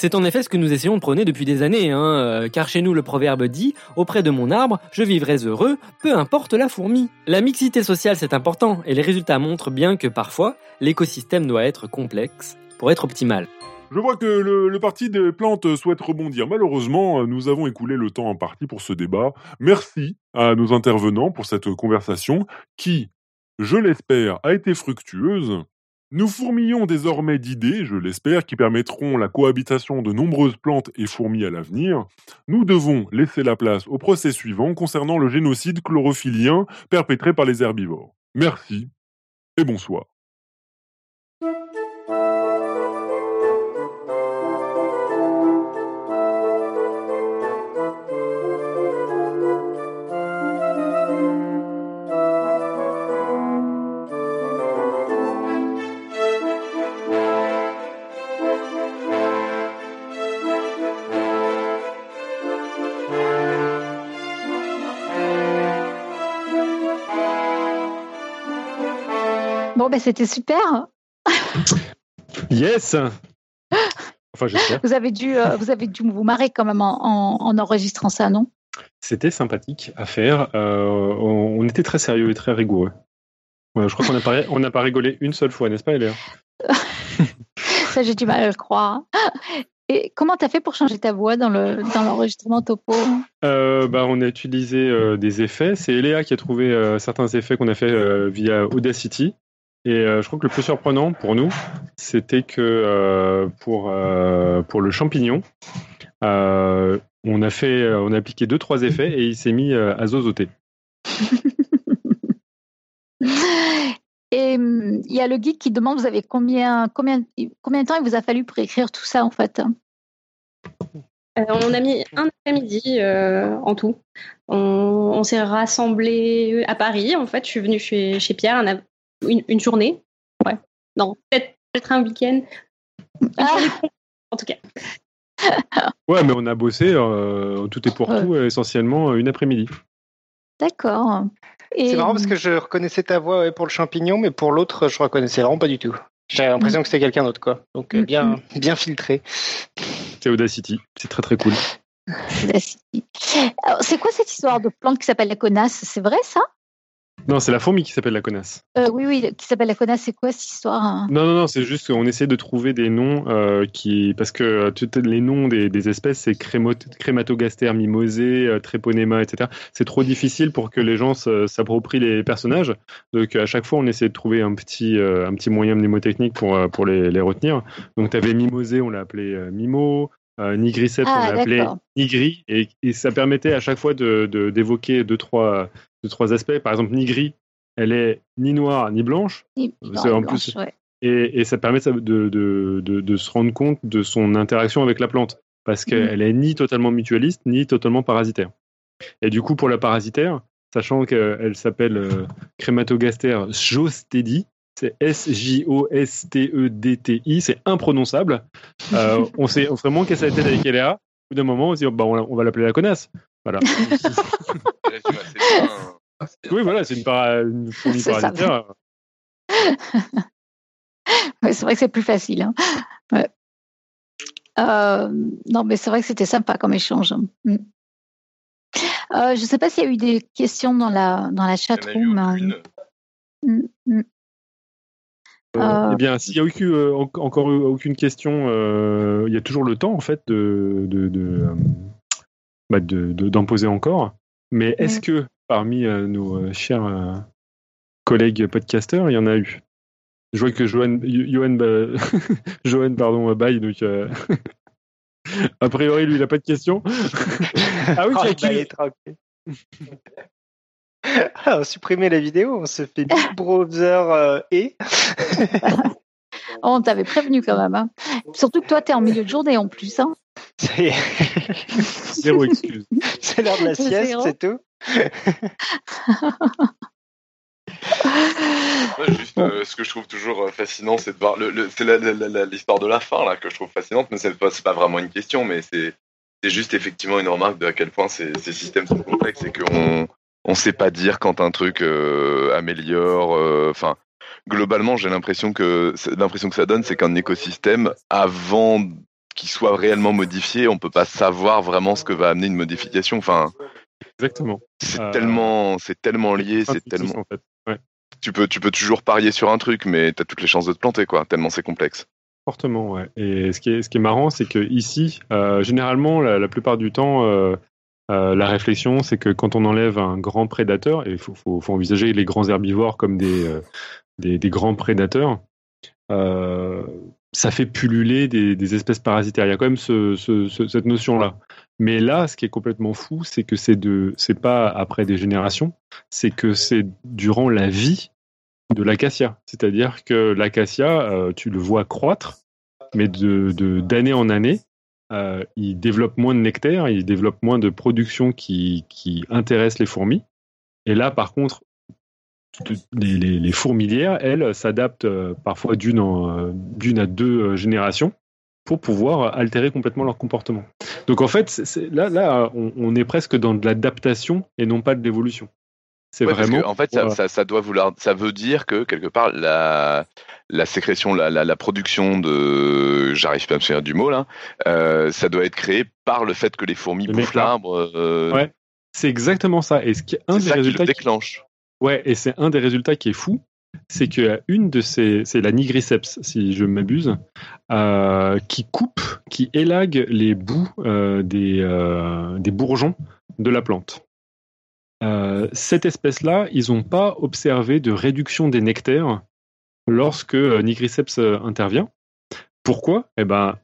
C'est en effet ce que nous essayons de prôner depuis des années, hein, euh, car chez nous le proverbe dit Auprès de mon arbre, je vivrai heureux, peu importe la fourmi. La mixité sociale c'est important, et les résultats montrent bien que parfois, l'écosystème doit être complexe pour être optimal. Je vois que le, parti des plantes souhaite rebondir. Malheureusement, nous avons écoulé le temps en partie pour ce débat. Merci à nos intervenants pour cette conversation qui, je l'espère, a été fructueuse. Nous fourmillons désormais d'idées, je l'espère, qui permettront la cohabitation de nombreuses plantes et fourmis à l'avenir. Nous devons laisser la place au procès suivant concernant le génocide chlorophylien perpétré par les herbivores. Merci et bonsoir. Ben, c'était super. yes. Enfin, vous avez dû, euh, vous avez dû vous marrer quand même en, enregistrant ça, non? C'était sympathique à faire. Euh, on, était très sérieux et très rigoureux. je crois qu'on n'a pas, on pas rigolé une seule fois, n'est-ce pas, Eléa Ça, j'ai du mal à le croire. Et comment tu as fait pour changer ta voix dans le dans l'enregistrement topo? Euh, bah, On a utilisé des effets. C'est Eléa qui a trouvé certains effets qu'on a fait via Audacity. Et euh, je crois que le plus surprenant pour nous, c'était que euh, pour, euh, pour le champignon, on a fait, on a appliqué deux trois effets et il s'est mis à zozoter. et hum, il y a le guide qui demande vous avez combien combien combien de temps il vous a fallu pour écrire tout ça en fait? On a mis un après-midi en tout. On, s'est rassemblés à Paris. En fait, je suis venue chez, chez Pierre. Une, journée? Ouais. Non, peut-être un week-end. Ah. En tout cas. ouais, mais on a bossé euh, tout est pour tout, essentiellement une après-midi. D'accord. C'est marrant parce que je reconnaissais ta voix pour le champignon, mais pour l'autre, je reconnaissais vraiment pas du tout. J'ai l'impression que c'était quelqu'un d'autre, quoi. Donc euh, bien, bien filtré. C'est Audacity. C'est très très cool. Audacity. C'est quoi cette histoire de plante qui s'appelle la connasse? C'est vrai ça? Non, c'est la fourmi qui s'appelle la connasse. Euh, oui, oui, qui s'appelle la connasse. C'est quoi cette histoire hein? Non, non, non, c'est juste qu'on essaie de trouver des noms euh, qui, parce que euh, les noms des, espèces, c'est crématogaster, mimosé, euh, tréponema, etc. C'est trop difficile pour que les gens s'approprient les personnages. Donc à chaque fois, on essaie de trouver un petit, un petit moyen mnémotechnique pour pour les, les retenir. Donc tu avais mimosé, on l'a appelé Mimo. Euh, Nigriceps, ah, on l'a appelé Nigri, et, et, ça permettait à chaque fois d'évoquer de, d'évoquer deux, trois, deux, trois aspects. Par exemple, Nigri, elle est ni noire ni blanche. Ni, en plus, et, et, ça permet de, de, de, se rendre compte de son interaction avec la plante, parce mhm. qu'elle est ni totalement mutualiste, ni totalement parasitaire. Et du coup, pour la parasitaire, sachant qu'elle s'appelle euh, Crématogaster jostedi, c'est S-J-O-S-T-E-D-T-I, c'est imprononçable. Euh, on, sait, vraiment qu'elle la tête avec Eléa. Au bout d'un moment, on se dit, bah, on, va l'appeler la connasse. Voilà. oui, voilà, c'est une, para, une fourmi parasitaire. c'est vrai que c'est plus facile. Hein. Euh, non, mais c'est vrai que c'était sympa comme échange. Mm. Euh, je ne sais pas s'il y a eu des questions dans la, dans la chat room. Euh, eh bien, s'il n'y a euh, encore aucune question, euh, il y a toujours le temps en fait de, bah, d'en poser encore. Mais est-ce que parmi nos chers collègues podcasteurs, il y en a eu? Je vois que Johan, Johan, pardon, baille, donc a priori, lui, il n'a pas de question. ah oui, oh, tranquille. Ah, supprimer la vidéo, on se fait Big Brother euh, et. Oh, on t'avait prévenu quand même. Hein. Surtout que toi, tu es en milieu de journée en plus. Hein. Zéro excuse. C'est l'heure de la sieste, c'est tout. juste, euh, ce que je trouve toujours euh, fascinant, c'est de voir le, c'est l'histoire de la fin là que je trouve fascinante, mais c'est pas, pas vraiment une question, mais c'est, c'est juste effectivement une remarque de à quel point ces, ces systèmes sont complexes et qu'on on sait pas dire quand un truc euh, améliore. Euh, globalement, j'ai l'impression que l'impression que ça donne, c'est qu'un écosystème, avant qu'il soit réellement modifié, on peut pas savoir vraiment ce que va amener une modification. Enfin, exactement. C'est euh, tellement, c'est tellement lié, c'est tellement. Tu peux, tu peux toujours parier sur un truc, mais tu as toutes les chances de te planter, quoi. Tellement c'est complexe. Fortement, ouais. Et ce qui est, ce qui est marrant, c'est que ici, généralement, la, plupart du temps, euh, la réflexion, c'est que quand on enlève un grand prédateur, et il faut, envisager les grands herbivores comme des, euh, grands prédateurs, euh, ça fait pulluler des, espèces parasitaires. Il y a quand même cette notion-là. Mais là, ce qui est complètement fou, c'est que c'est de, c'est pas après des générations, c'est que c'est durant la vie de l'acacia. C'est-à-dire que l'acacia, tu le vois croître, mais de d'année en année, euh, il développe moins de nectar, il développe moins de production qui, qui intéresse les fourmis. Et là, par contre, les, fourmilières, elles, s'adaptent euh, parfois d'une à deux euh, générations pour pouvoir altérer complètement leur comportement. Donc en fait, là, là on, est presque dans de l'adaptation et non pas de l'évolution. C'est vraiment. en fait, ça, ça, doit vouloir, ça veut dire que quelque part la, la sécrétion, la, la, la production de, j'arrive pas à me souvenir du mot là, euh, ça doit être créé par le fait que les fourmis bouffent l'arbre. Euh... Ouais, c'est exactement ça. Et ce qui est un des résultats qui déclenche. Ouais, et c'est un des résultats qui est fou, c'est que une de ces, c'est la nigriceps, si je m'abuse, euh, qui coupe, qui élague les bouts euh, des, euh, des bourgeons de la plante. Euh, cette espèce-là, ils n'ont pas observé de réduction des nectaires lorsque euh, Nigriceps euh, intervient. Pourquoi? Eh ben,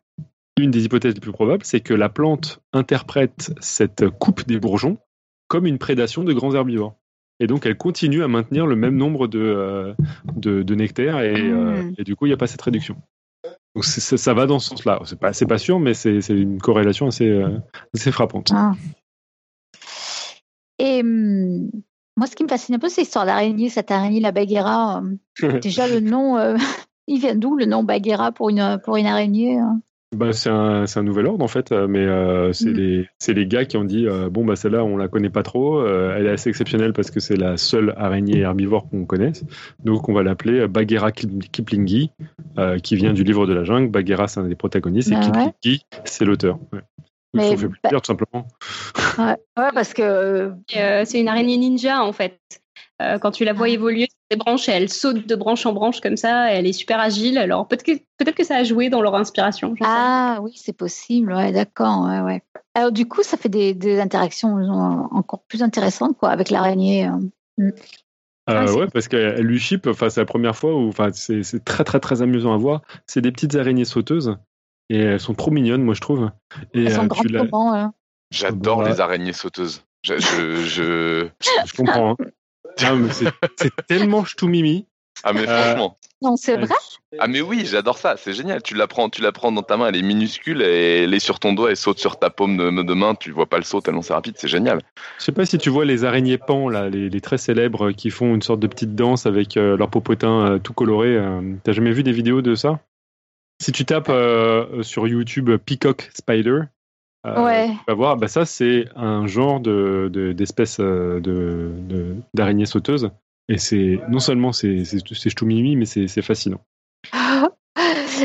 une des hypothèses les plus probables, c'est que la plante interprète cette coupe des bourgeons comme une prédation de grands herbivores. Et donc, elle continue à maintenir le même nombre de, euh, de, nectaires hmm. et, du coup, il n'y a pas cette réduction. Donc, ça, va dans ce sens-là. C'est pas, pas sûr, mais c'est une corrélation assez, assez frappante. Ah. Et hum, moi, ce qui me fascine un peu, c'est l'histoire d'araignée, cette araignée, la Bagheera. Euh, déjà, le nom, euh, il vient d'où le nom Bagheera pour une, pour une araignée hein? Bah, c'est un, c'est un nouvel ordre en fait, euh, mais euh, c'est Mm. les, c'est les gars qui ont dit euh, bon bah celle-là on la connaît pas trop, euh, elle est assez exceptionnelle parce que c'est la seule araignée herbivore qu'on connaisse, donc on va l'appeler Bagheera Kip- Kiplingi, qui vient du livre de la jungle. Bagheera c'est un des protagonistes et ouais. Kiplingi c'est l'auteur. Ouais. Ils se Mais sont fait bah- plaisir tout simplement. Ouais, ouais, parce que euh, c'est une araignée ninja en fait. Euh, quand tu la vois Ah. évoluer sur ses branches, elle saute de branche en branche comme ça, elle est super agile. Alors peut-être que, peut-être que ça a joué dans leur inspiration. sais ah oui, c'est possible. Ouais, d'accord. Ouais, ouais. Alors du coup, ça fait des, des interactions encore plus intéressantes quoi avec l'araignée. euh. Euh, Ah, ouais, parce qu'elle elle lui chip, enfin, c'est la première fois où, enfin, c'est c'est très très très amusant à voir. C'est des petites araignées sauteuses et elles sont trop mignonnes, moi je trouve. Et Elles sont euh, euh J'adore Bah. les araignées sauteuses. Je, je, je- je comprends. hein. C'est tellement ch'tou-mimi. Ah mais Euh, franchement. Non, c'est vrai? Ah mais oui, j'adore ça, c'est génial. Tu la prends, tu la prends dans ta main, elle est minuscule et elle est sur ton doigt, elle saute sur ta paume de, de main. Tu vois pas le saut tellement c'est rapide, c'est génial. Je sais pas si tu vois les araignées pans, là, les, les très célèbres qui font une sorte de petite danse avec euh, leur popotin euh, tout coloré. euh, T'as jamais vu des vidéos de ça? Si tu tapes euh, sur YouTube Peacock Spider, euh, Ouais. tu vas voir, bah ça c'est un genre de de- d'espèce euh, de de- d'araignée sauteuse. Et c'est non seulement c'est c'est c'est ch'tou-mimi, mais c'est c'est fascinant.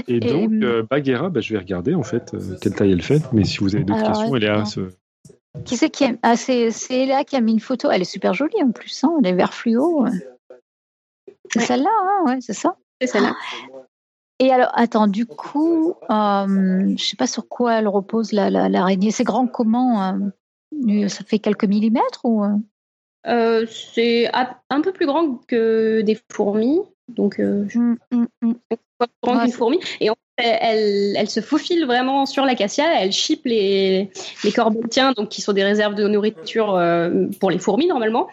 Et Et, donc euh, Bagheera, bah, je vais regarder en fait euh, quelle taille elle fait. Mais si vous avez d'autres Alors, questions, elle est à ce Qui c'est qui a... ah, c'est c'est Léa qui a mis une photo. Elle est super jolie en plus. Hein. Elle est vert fluo. C'est Ouais. celle-là, hein, ouais, c'est ça. C'est celle-là. Et alors, attends, du coup, euh, je sais pas sur quoi elle repose la- la- l'araignée. c'est grand comment euh, Ça fait quelques millimètres ou euh? Euh, c'est un peu plus grand que des fourmis, donc euh, pas plus grand Ouais, fourmi. Et en fait, elle, elle se faufile vraiment sur l'acacia, elle chipe les, les corbeltiens, donc qui sont des réserves de nourriture euh, pour les fourmis normalement,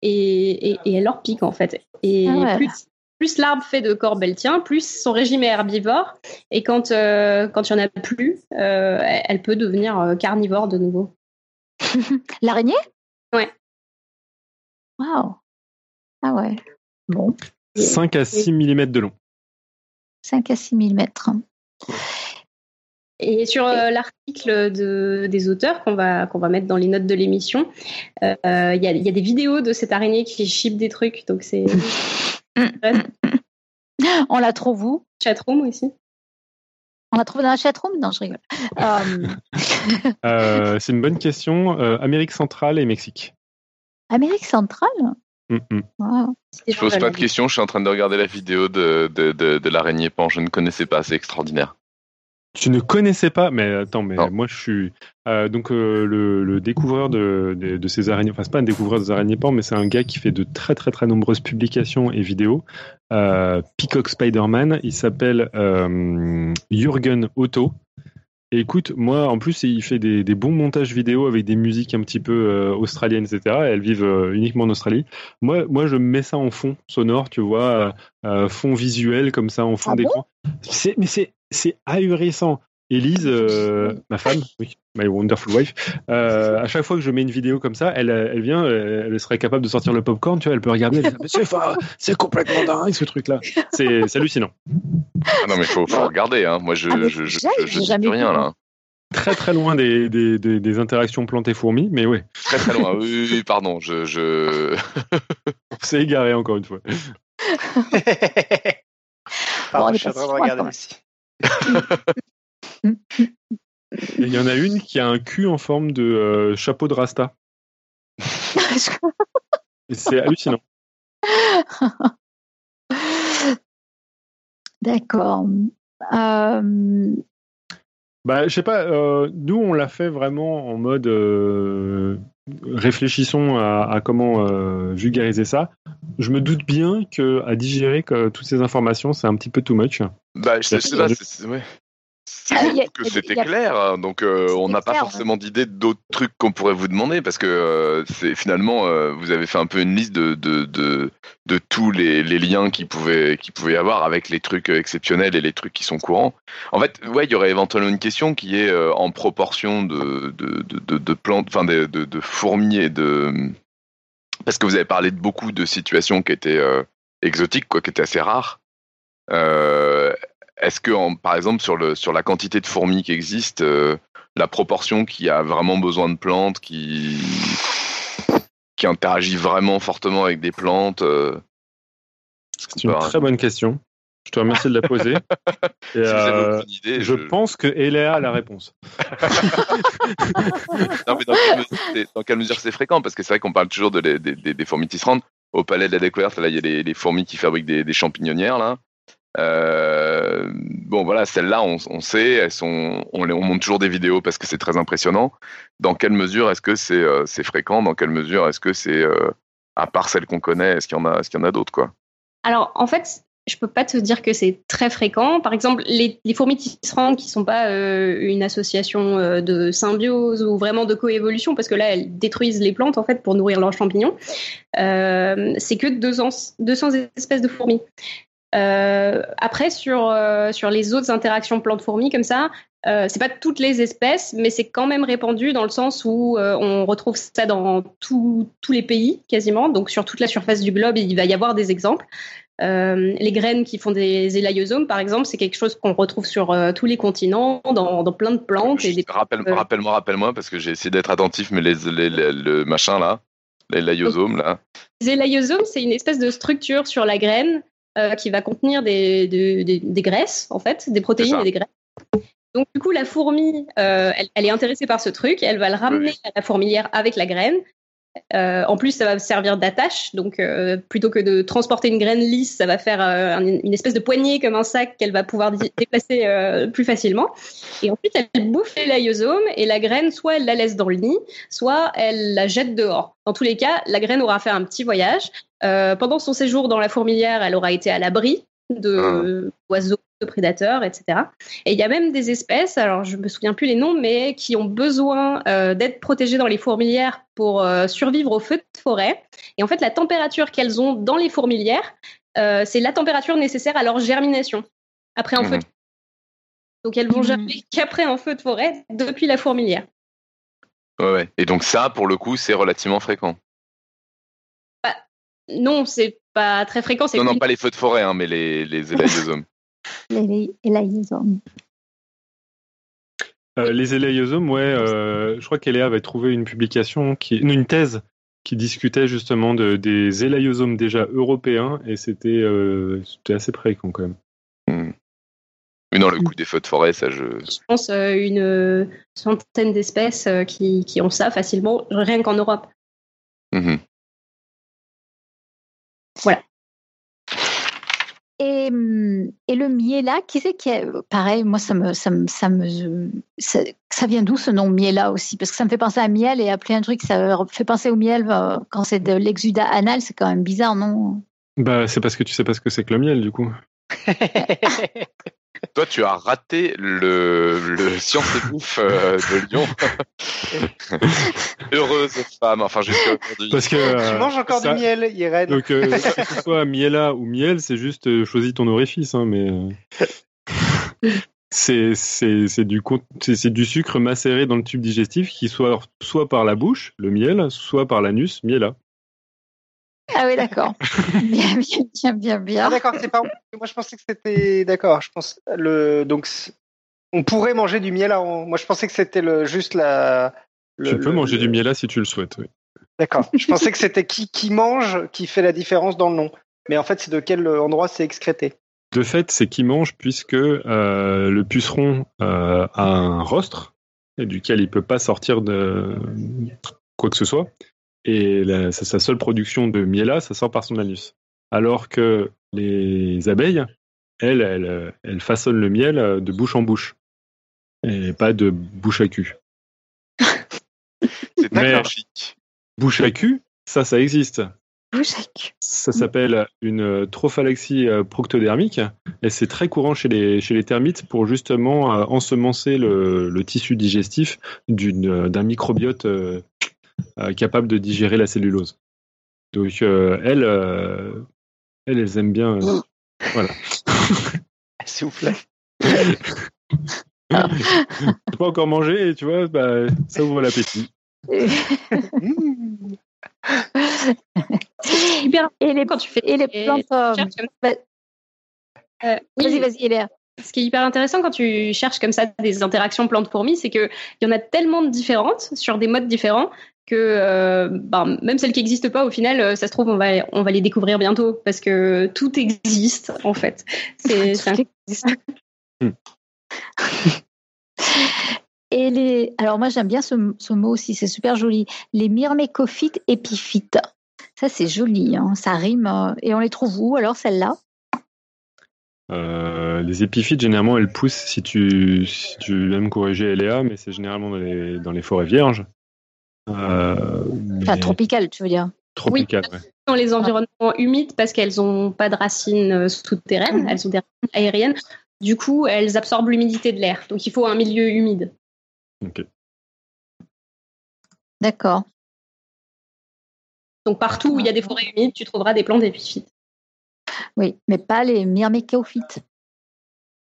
et, et, et elle leur pique en fait. Et Ah ouais. plus, plus l'arbre fait de corbeltiens, plus son régime est herbivore, et quand euh, quand il y en a plus, euh, elle peut devenir euh, carnivore de nouveau. L'araignée? Ouais. Waouh. Ah ouais. Bon, 5 à 6 mm de long. 5 à 6 millimètres. Et sur euh, l'article de, des auteurs qu'on va, qu'on va mettre dans les notes de l'émission, euh, il y, a, il y a des vidéos de cette araignée qui chip des trucs. Donc c'est On la trouve où? Chatroom aussi. On la trouve dans la chatroom? Non, je rigole. Euh, Euh, c'est une bonne question. Euh, Amérique centrale et Mexique. Amérique centrale? Mm, mm. Je pose pas de questions, je suis en train de regarder la vidéo de, de, de, de l'araignée pan. Je ne connaissais pas, c'est extraordinaire. Tu ne connaissais pas, mais attends, mais Non. moi je suis euh, donc euh, le, le découvreur de, de, de ces araignées. Enfin, c'est pas un découvreur des araignées pan, mais c'est un gars qui fait de très très très nombreuses publications et vidéos. Euh, Peacock Spider-Man. Il s'appelle euh, Jürgen Otto. Et écoute, moi en plus il fait des, des bons montages vidéo avec des musiques un petit peu euh, australiennes, etc. Elles vivent euh, uniquement en Australie. Moi, moi je mets ça en fond sonore, tu vois, euh, fond visuel comme ça en fond Ah d'écran. C'est, mais c'est, c'est ahurissant. Élise, euh, ma femme, oui, my wonderful wife, euh, à chaque fois que je mets une vidéo comme ça, elle, elle vient, elle, elle serait capable de sortir le popcorn, tu vois, elle peut regarder, elle dit, Mais c'est, complètement dingue ce truc-là. C'est, hallucinant. Ah non, mais faut, faut regarder, hein. Moi, je, Ah, mais je, je, jamais rien, vu. là. Très très loin des, des, des, des interactions plantes-fourmis, mais ouais, Très très loin. Oui, oui, oui, pardon. Je, je... on s'est égaré encore une fois. Pardon, je suis en train de regarder. Et il y en a une qui a un cul en forme de euh, chapeau de rasta. C'est hallucinant. D'accord. Euh, Bah, je sais pas, euh, nous on l'a fait vraiment en mode euh, réfléchissons à, à comment euh, vulgariser ça. Je me doute bien que à digérer que toutes ces informations, c'est un petit peu too much. Bah, je sais, je sais pas, c'est- c'est- ouais. C'est Ah, il y a- surtout que c'était a- clair, hein, donc euh, on n'a pas forcément d'idée d'autres trucs qu'on pourrait vous demander parce que euh, c'est finalement euh, vous avez fait un peu une liste de de, de, de tous les, les liens qui pouvaient qui pouvaient y avoir avec les trucs exceptionnels et les trucs qui sont courants. En fait, ouais, il y aurait éventuellement une question qui est en proportion de de, de, de, de plantes, enfin de, fourmis et de parce que vous avez parlé de beaucoup de situations qui étaient exotiques, quoi, qui étaient assez rares. Euh, est-ce que, en- par exemple, sur, le, sur la quantité de fourmis qui existe, euh, la proportion qui a vraiment besoin de plantes, qui, qui interagit vraiment fortement avec des plantes euh, C'est une très bonne question. Je te remercie de la poser. Et, Si euh, aucune idée, je pense que Eléa a la réponse. Non, mais dans, quelle mesure c'est- dans quelle mesure c'est fréquent? Parce que c'est vrai qu'on parle toujours de les- des, des- des fourmis tisserandes. Au palais de la découverte, là, il y a les, les fourmis qui fabriquent des, des champignonnières. Là. Euh, bon, voilà, celles-là, on, sait, elles sont, on, monte toujours des vidéos parce que c'est très impressionnant. Dans quelle mesure est-ce que c'est euh, fréquent? Dans quelle mesure est-ce que c'est, euh, à part celles qu'on connaît, est-ce qu'il y en a, est-ce qu'il y en a d'autres quoi? Alors, en fait, je peux pas te dire que c'est très fréquent. Par exemple, les, les fourmis tisserandes qui sont pas une association de symbiose ou vraiment de coévolution, parce que là, elles détruisent les plantes en fait pour nourrir leurs champignons. c'est que 200, 200 espèces de fourmis. Euh, après, sur, euh, sur les autres interactions plantes-fourmis comme ça, euh, c'est pas toutes les espèces, mais c'est quand même répandu dans le sens où euh, on retrouve ça dans tout- tous les pays quasiment. Donc sur toute la surface du globe, il va y avoir des exemples. Les graines qui font des élaiosomes, par exemple, c'est quelque chose qu'on retrouve sur tous les continents, dans, dans plein de plantes. Et des... Rappelle, euh, Rappelle-moi, rappelle-moi, parce que j'ai essayé d'être attentif, mais les, les- les- le machin là, les là, Les élaiosomes, c'est une espèce de structure sur la graine euh, qui va contenir des, des, des- des graisses, en fait, des protéines et des graisses. Donc, du coup, la fourmi, euh, elle, elle est intéressée par ce truc, elle va le ramener Oui. à la fourmilière avec la graine. Euh, en plus, ça va servir d'attache, donc euh, plutôt que de transporter une graine lisse, ça va faire euh, un- une espèce de poignée comme un sac qu'elle va pouvoir déplacer plus facilement. Et ensuite, elle bouffe les et la graine, soit elle la laisse dans le nid, soit elle la jette dehors. Dans tous les cas, la graine aura fait un petit voyage. Pendant son séjour dans la fourmilière, elle aura été à l'abri de oiseaux, de prédateurs, etc. Et il y a même des espèces, alors je me souviens plus les noms, mais qui ont besoin euh, d'être protégées dans les fourmilières pour euh, survivre aux feux de forêt. Et en fait, la température qu'elles ont dans les fourmilières, euh, c'est la température nécessaire à leur germination après un feu. De... Donc elles vont Mhm. germer qu'après un feu de forêt depuis la fourmilière. Ouais, ouais. Et donc ça, pour le coup, c'est relativement fréquent. Non, c'est pas très fréquent. Non, non, pas les feux de forêt, hein, mais les, les éliosomes. Les élaiosomes. Euh, les élaiosomes, ouais, euh, je crois qu'Eléa avait trouvé une publication, qui, une thèse qui discutait justement de, des élaiosomes déjà européens et c'était euh, assez fréquent quand même. Hmm. Mais non, le coup des feux de forêt, ça, je. je pense, euh, une centaine d'espèces euh, qui, qui ont ça facilement, rien qu'en Europe. Mhm. Et, et le miela, qui c'est qui est pareil Moi, ça me, ça me, ça me, ça, ça vient d'où ce nom miela aussi? Parce que ça me fait penser à miel et appeler un truc, ça me fait penser au miel euh, quand c'est de l'exudat anal, c'est quand même bizarre, non? Bah, c'est parce que tu sais pas ce que c'est que le miel, du coup. Toi, tu as raté le, le Science et Bouffe euh, de Lyon. Heureuse femme, enfin jusqu'à aujourd'hui. Parce que. tu euh, manges encore ça- du miel, Irène. Donc, euh, que ce soit miela ou miel, c'est juste euh, choisis ton orifice, hein, mais. C'est c'est- c'est du, c'est du sucre macéré dans le tube digestif qui soit soit par la bouche, le miel, soit par l'anus, miela. Oui, d'accord. bien, bien, bien, bien, bien. Ah d'accord, c'est pas. Moi je pensais que c'était d'accord. Je pense le donc on pourrait manger du miel. En... Moi je pensais que c'était le juste la. le- tu peux le- manger du miela si tu le souhaites. oui. D'accord. Je pensais que c'était qui qui mange qui fait la différence dans le nom. Mais en fait c'est de quel endroit c'est excrété? De fait, c'est qui mange puisque euh, le puceron euh, a un rostre et duquel il peut pas sortir de quoi que ce soit. Et la- sa, seule production de miela, ça sort par son anus. Alors que les abeilles, elles, elles, elles façonnent le miel euh, de bouche en bouche et pas de bouche à cul. C'est chic. Bouche à cul, ça, ça existe. Bouche à cul. Ça s'appelle une trophalaxie euh, proctodermique et c'est très courant chez les, chez les termites pour justement euh, ensemencer le, le tissu digestif d'une, d'un microbiote capable de digérer la cellulose. Donc euh, elles, euh, elles, elles aiment bien. euh, voilà. Souffle. J'ai pas encore mangé et tu vois, bah, ça ouvre l'appétit. Et les, quand tu fais et les plantes. euh, bah, Euh, oui, vas-y, vas-y, Eléa. ce qui est hyper intéressant quand tu cherches comme ça des interactions plantes-fourmis, c'est qu'il y en a tellement de différentes sur des modes différents que euh, ben, même celles qui n'existent pas, au final, euh, ça se trouve, on va, on va les découvrir bientôt parce que tout existe en fait. C'est, Et les, alors moi j'aime bien ce, ce mot aussi, c'est super joli. Les myrmécophytes épiphytes. Ça c'est joli, hein, ça rime. euh, Et on les trouve où alors celles-là? Euh, les épiphytes, généralement, elles poussent si tu, si tu aimes corriger Léa, mais c'est généralement dans les, dans les forêts vierges. Euh, Enfin tropicales, tu veux dire. tropicales, ouais. Dans les environnements humides parce qu'elles n'ont pas de racines euh, souterraines, Mhm. elles ont des racines aériennes. Du coup, elles absorbent l'humidité de l'air. Donc il faut un milieu humide. Ok. D'accord. Donc partout où il y a des forêts humides, tu trouveras des plantes épiphytes. Oui, mais pas les myrmécophytes.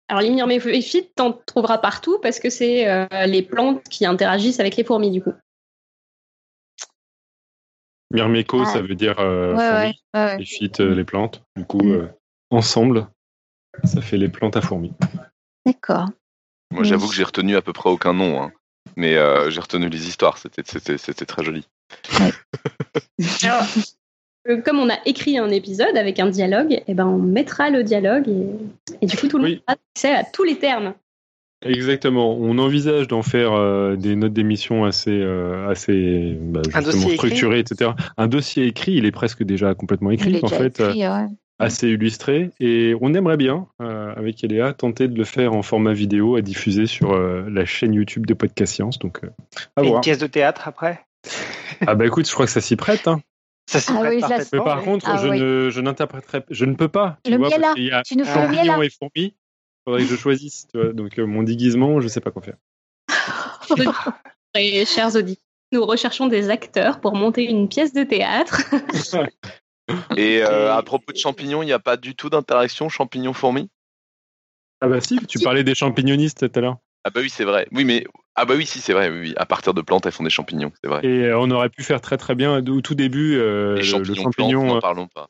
Alors les myrmécophytes, t'en trouveras partout parce que c'est euh, les plantes qui interagissent avec les fourmis du coup. Myrméco, Ah. ça veut dire euh, ouais, fourmi, ouais, ouais, et phyte, euh, les plantes. Du coup, Mm. euh, ensemble, ça fait les plantes à fourmis. D'accord. Moi, Oui. j'avoue que j'ai retenu à peu près aucun nom, hein. mais euh, j'ai retenu les histoires. C'était, c'était, c'était très joli. Alors, comme on a écrit un épisode avec un dialogue, eh ben on mettra le dialogue et, et du coup tout le Oui. monde aura accès à tous les termes. Exactement. On envisage d'en faire euh, des notes d'émission assez, euh, assez bah, justement structurées, etc. Un dossier écrit, il est presque déjà complètement Il écrit, est en déjà fait, écrit, ouais. assez illustré. Et on aimerait bien, euh, avec Eléa, tenter de le faire en format vidéo à diffuser sur euh, la chaîne YouTube de Podcast Science. Donc, euh, à Et une pièce de théâtre après? Ah bah écoute, je crois que ça s'y prête. Hein. Ça s'y Ah prête oui, Mais par contre, Ah je oui. ne, je n'interpréterai, je ne peux pas. Tu Le vois, miel, là. qu'il y a Tu nous fais le miel là et fourmis. Faudrait que je choisisse. Tu vois. Donc euh, mon déguisement, je sais pas quoi faire. Et chers auditeurs, nous recherchons des acteurs pour monter une pièce de théâtre. Et euh, à propos de champignons, il n'y a pas du tout d'interaction champignon-fourmi Ah bah si, tu parlais des champignonistes tout à l'heure. Ah bah oui, c'est vrai. Oui, mais ah bah oui, si, c'est vrai. Oui, oui. À partir de plantes, elles font des champignons, c'est vrai. Et euh, on aurait pu faire très très bien au tout début euh, Les le- champignons, le champignon. plantes, euh, n'en parlons pas.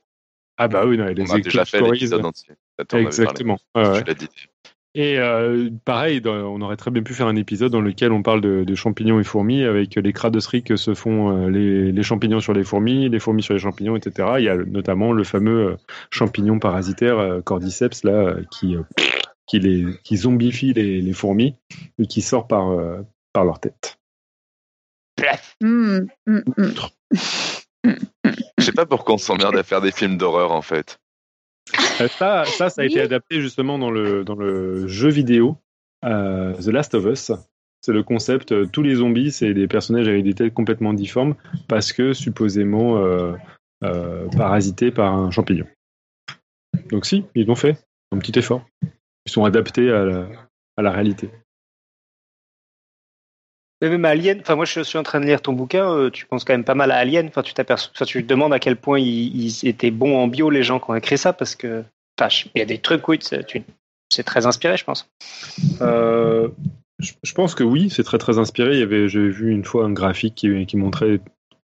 ah bah oui, non, les On a déjà fait éclopscories, l'épisode entier. Attends. Exactement. ouais, ouais. Tu l'as dit. Et euh, pareil, dans- on aurait très bien pu faire un épisode dans lequel on parle de, de champignons et fourmis avec les cradosseries que se font euh, les, les champignons sur les fourmis, les fourmis sur les champignons, etc. Il y a notamment le fameux euh, champignon parasitaire cordyceps là qui qui les qui zombifie les, les fourmis et qui sort par par leur tête. Hum, hum, hum. Je sais pas pourquoi on s'emmerde à faire des films d'horreur en fait. Euh, Ça, ça, ça a été adapté justement dans le, dans le jeu vidéo euh, The Last of Us. C'est le concept, euh, tous les zombies, c'est des personnages avec des têtes complètement difformes parce que supposément euh, euh, parasités par un champignon. Donc si, ils l'ont fait, un petit effort. Ils sont adaptés à la, à la réalité. Mais même Alien, enfin moi je suis en train de lire ton bouquin, euh, tu penses quand même pas mal à Alien, enfin tu t'aperçois, tu te demandes à quel point ils, étaient bons en bio les gens qui ont écrit ça parce que, il y a des trucs oui, c'est très inspiré je pense. Euh, je, pense que oui, c'est très très inspiré. Il vu une fois un graphique qui, montrait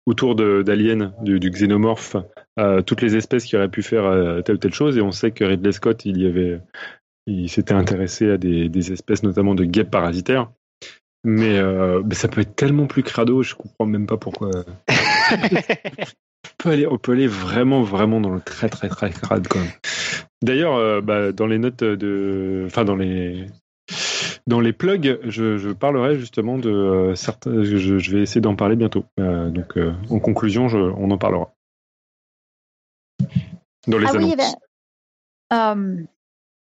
autour d'Alien, du, du xénomorphe, euh, toutes les espèces qui auraient pu faire telle ou telle chose. Et on sait que Ridley Scott, il s'était intéressé à des espèces notamment de guêpes parasitaires. Mais, euh, mais ça peut être tellement plus crado, je comprends même pas pourquoi. on, peut aller, on peut aller vraiment, vraiment dans le très, très, très crade quand même. D'ailleurs, euh, bah, dans les notes de. Enfin, dans les. Dans les plugs, je, je parlerai justement de euh, certains. Je, je vais essayer d'en parler bientôt. Euh, donc, euh, en conclusion, je- on en parlera. Dans les Ah oui, annonces. euh,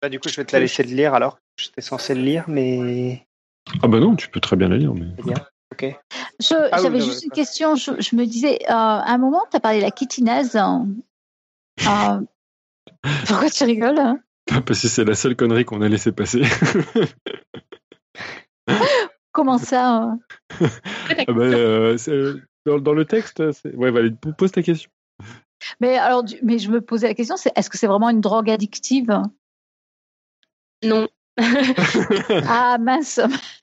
Bah, du coup je vais te la laisser de lire alors. J'étais censé le lire mais Ah bah non, tu peux très bien la lire. Mais... bien. Ok. je- Ah oui, J'avais juste une question. Je, je me disais, euh, à un moment, tu as parlé de la kitinase. hein. Euh, pourquoi tu rigoles hein? Parce que c'est la seule connerie qu'on a laissé passer. Comment ça hein? Ah bah, euh, dans, dans le texte, c'est- ouais, Valérie, pose ta question. Mais alors, mais je me posais la question, c'est est-ce que c'est vraiment une drogue addictive? Non, ah mince.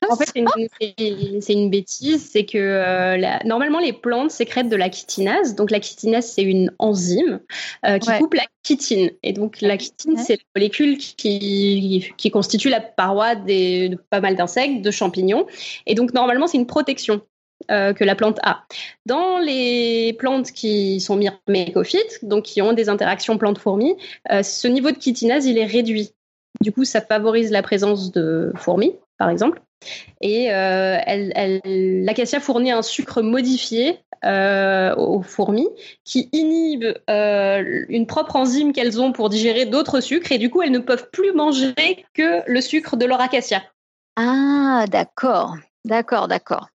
En fait, c'est une, bêtise. C'est que euh, la- normalement, les plantes sécrètent de la chitinase. Donc, la chitinase, c'est une enzyme euh, qui Ouais. coupe la chitine. Et donc, la chitine, c'est la molécule qui, qui constitue la paroi des, de pas mal d'insectes, de champignons. Et donc, normalement, c'est une protection. euh, que la plante a. Dans les plantes qui sont myrmécophytes, donc qui ont des interactions plantes-fourmis, euh, ce niveau de chitinase, il est réduit. Du coup, ça favorise la présence de fourmis, par exemple. Et euh, l'acacia fournit un sucre modifié euh, aux fourmis qui inhibe euh, une propre enzyme qu'elles ont pour digérer d'autres sucres et du coup elles ne peuvent plus manger que le sucre de leur acacia. Ah d'accord, d'accord, d'accord.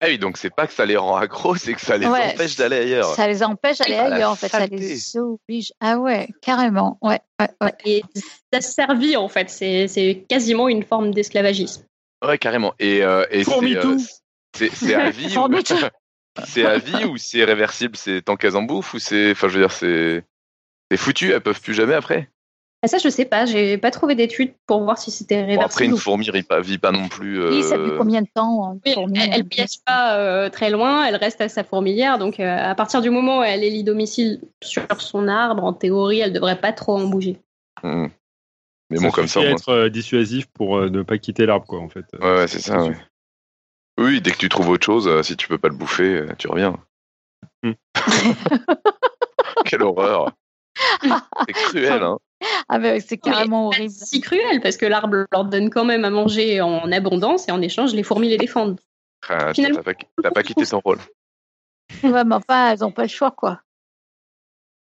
Ah oui, donc c'est pas que ça les rend accros, c'est que ça les Ouais. empêche d'aller ailleurs. Ça les empêche d'aller Ah, ailleurs en fait, ça les oblige. Ah ouais, carrément. Ouais, ouais, ouais. Et d'asservir en fait, c'est c'est quasiment une forme d'esclavagisme. Ouais, carrément. Et, euh, et c'est, euh, c'est à vie ou... C'est à vie ou c'est réversible C'est tant qu'elles en bouffent ou c'est, enfin, je veux dire, c'est c'est foutu. Elles peuvent plus jamais après. Ah, ça je sais pas, j'ai pas trouvé d'études pour voir si c'était Bon, après, réversible. une ou- fourmi vit pas, vit pas non plus. Oui, ça euh, fait combien de temps hein, Oui, elle, hein, pièce pas euh, très loin, elle reste à sa fourmilière, donc euh, à partir du moment où elle élit domicile sur son arbre, en théorie, elle devrait pas trop en bouger. hmm. Mais bon, comme ça, moins. être euh, dissuasif pour euh, ne pas quitter l'arbre, quoi, en fait. Ouais, ouais, c'est ça. ouais. Oui, dès que tu trouves autre chose, euh, si tu peux pas le bouffer, euh, tu reviens. Hmm. Quelle horreur. C'est cruel, hein. Ah mais c'est carrément C'est horrible. si cruel parce que l'arbre leur donne quand même à manger en abondance et en échange, les fourmis les défendent. Ah, Finalement- T'as pas, t'as pas quitté ton rôle. Ouais, mais enfin, elles n'ont pas le choix quoi.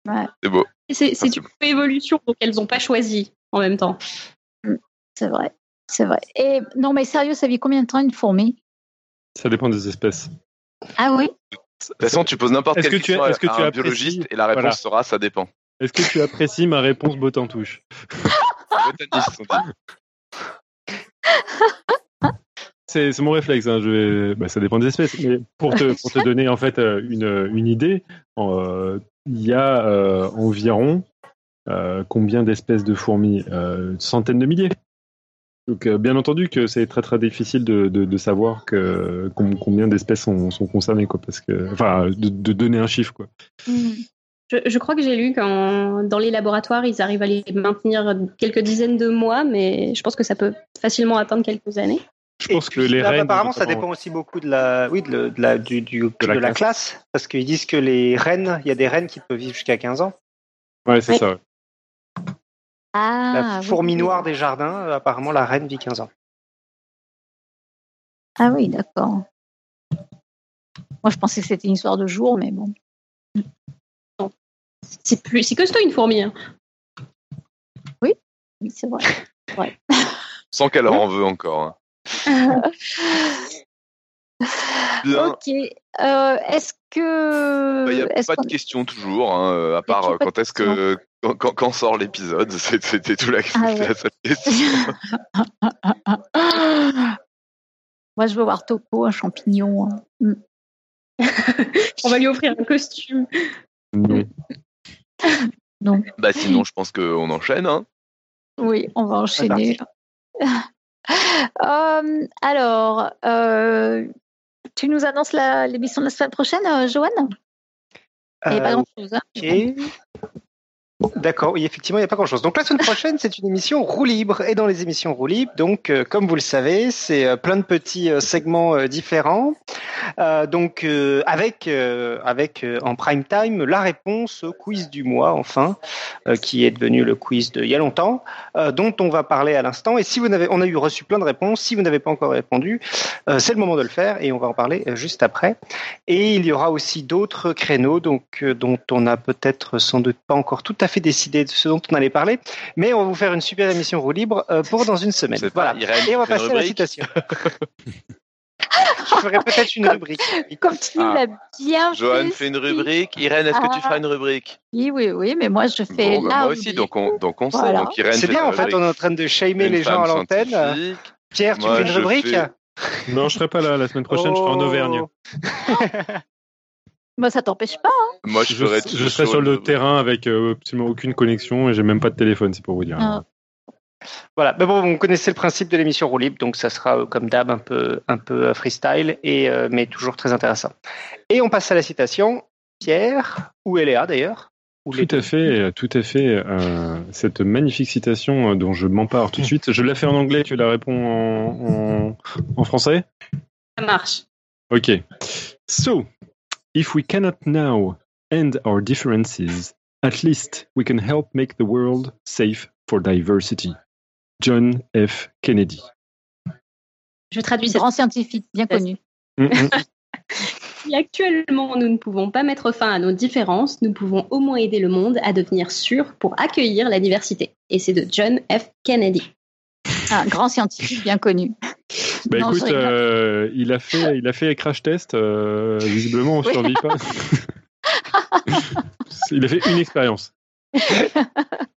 Ouais, C'est beau. C'est une évolution, donc elles n'ont pas choisi en même temps. c'est vrai, c'est vrai. Et non mais sérieux, ça vit combien de temps une fourmi? Ça dépend des espèces. Ah oui? De toute façon, tu poses n'importe Est-ce quelle que tu- question à- un biologiste et la réponse Voilà. sera ça dépend. Est-ce que tu apprécies ma réponse Botanistes, on dit. C'est mon réflexe. hein, je vais- bah, ça dépend des espèces. Mais pour te, pour te donner en fait euh, une, une idée, euh, il y a euh, environ euh, combien d'espèces de fourmis Euh, Centaines de milliers. Donc, euh, bien entendu que c'est très très difficile de, de, de savoir que, combien d'espèces sont, sont concernées, quoi, parce que, enfin, de, de donner un chiffre, quoi. Je, je crois que j'ai lu qu'en dans les laboratoires, ils arrivent à les maintenir quelques dizaines de mois, mais je pense que ça peut facilement atteindre quelques années. Je pense que puis, les là, reines. Apparemment, ça dépend aussi beaucoup de la, oui, de, la, du, du- de la la, classe. classe. parce qu'ils disent que les reines, il y a des reines qui peuvent vivre jusqu'à 15 ans. Ouais, c'est ça. ouais. Ah. la fourmi oui. noire des jardins, apparemment, la reine vit 15 ans. Ah oui, d'accord. Moi, je pensais que c'était une histoire de jour, mais bon. C'est plus, c'est costaud une fourmi. hein. Oui, c'est vrai. Sans qu'elle en veut encore. hein. Bien. ok. Euh, est-ce que. Bah, Il n'y a est-ce pas qu'on- de question toujours, hein, euh, à part euh, quand est-ce que quand, quand- quand sort l'épisode, c'était tout la, Ah ouais. la seule question. Moi, je veux voir Topo, un champignon. hein. Mm. On va lui offrir un costume. Non. bah sinon, je pense qu'on enchaîne. Hein. Oui, on va enchaîner. Euh, alors, euh, tu nous annonces l'émission de la semaine prochaine, euh, Joanne? Il n'y a pas Euh, grand-chose. hein. ok. D'accord, oui, effectivement, il n'y a pas grand-chose. Donc la semaine prochaine, c'est une émission roue libre. Et dans les émissions roue libre, donc, euh, comme vous le savez, c'est euh, plein de petits euh, segments différents. Donc, avec, avec en prime time, la réponse au quiz du mois, enfin, qui est devenu le quiz d'il y a longtemps, dont on va parler à l'instant. Et si vous n'avez, on a eu reçu plein de réponses. Si vous n'avez pas encore répondu, c'est le moment de le faire et on va en parler juste après. Et il y aura aussi d'autres créneaux donc, dont on n'a peut-être sans doute pas encore tout à fait décidé de ce dont on allait parler, mais on va vous faire une super émission roue libre euh, pour dans une semaine. Voilà. Irène Et on va passer à la rubrique citation. Je ferai peut-être une rubrique. Comme tu Ah. l'as bien Johan fait. fait une rubrique. Irène, est-ce que tu Ah. feras une rubrique? Oui, oui, oui, mais moi, je fais Bon, bah, la moi aussi, donc on, donc on sait. Voilà. Donc Irène C'est bien, en fait, on est en train de shamer Une les gens à l'antenne. Pierre, tu Moi, fais une rubrique? fais- Non, je serai pas là la semaine prochaine, je serai en Oh. Auvergne. Moi, ça t'empêche pas. hein. Moi, je, Je, ferai je serai sur le terrain avec euh, absolument aucune connexion et j'ai même pas de téléphone, c'est pour vous dire. Ah. Voilà, mais bon, on connaissait le principe de l'émission Roue Libre, donc ça sera euh, comme d'hab un peu, un peu euh, freestyle, et, euh, mais toujours très intéressant. Et on passe à la citation. Pierre, ou Eléa d'ailleurs ou Tout à fait, tout à fait. euh, cette magnifique citation euh, dont je m'empare tout de suite. Je la fais en anglais, tu la réponds en, en, en français? Ça marche. Ok. So, if we cannot now end our differences, at least we can help make the world safe for diversity. John F. Kennedy. Je traduis Grand scientifique, bien connu. Mm, mm. Si actuellement nous ne pouvons pas mettre fin à nos différences, nous pouvons au moins aider le monde à devenir sûr pour accueillir la diversité. Et c'est de John F. Kennedy. Un grand scientifique bien connu. Bah Non, écoute, euh, il a fait, il a fait crash test. euh, visiblement, on Oui. survit pas. il a fait une expérience.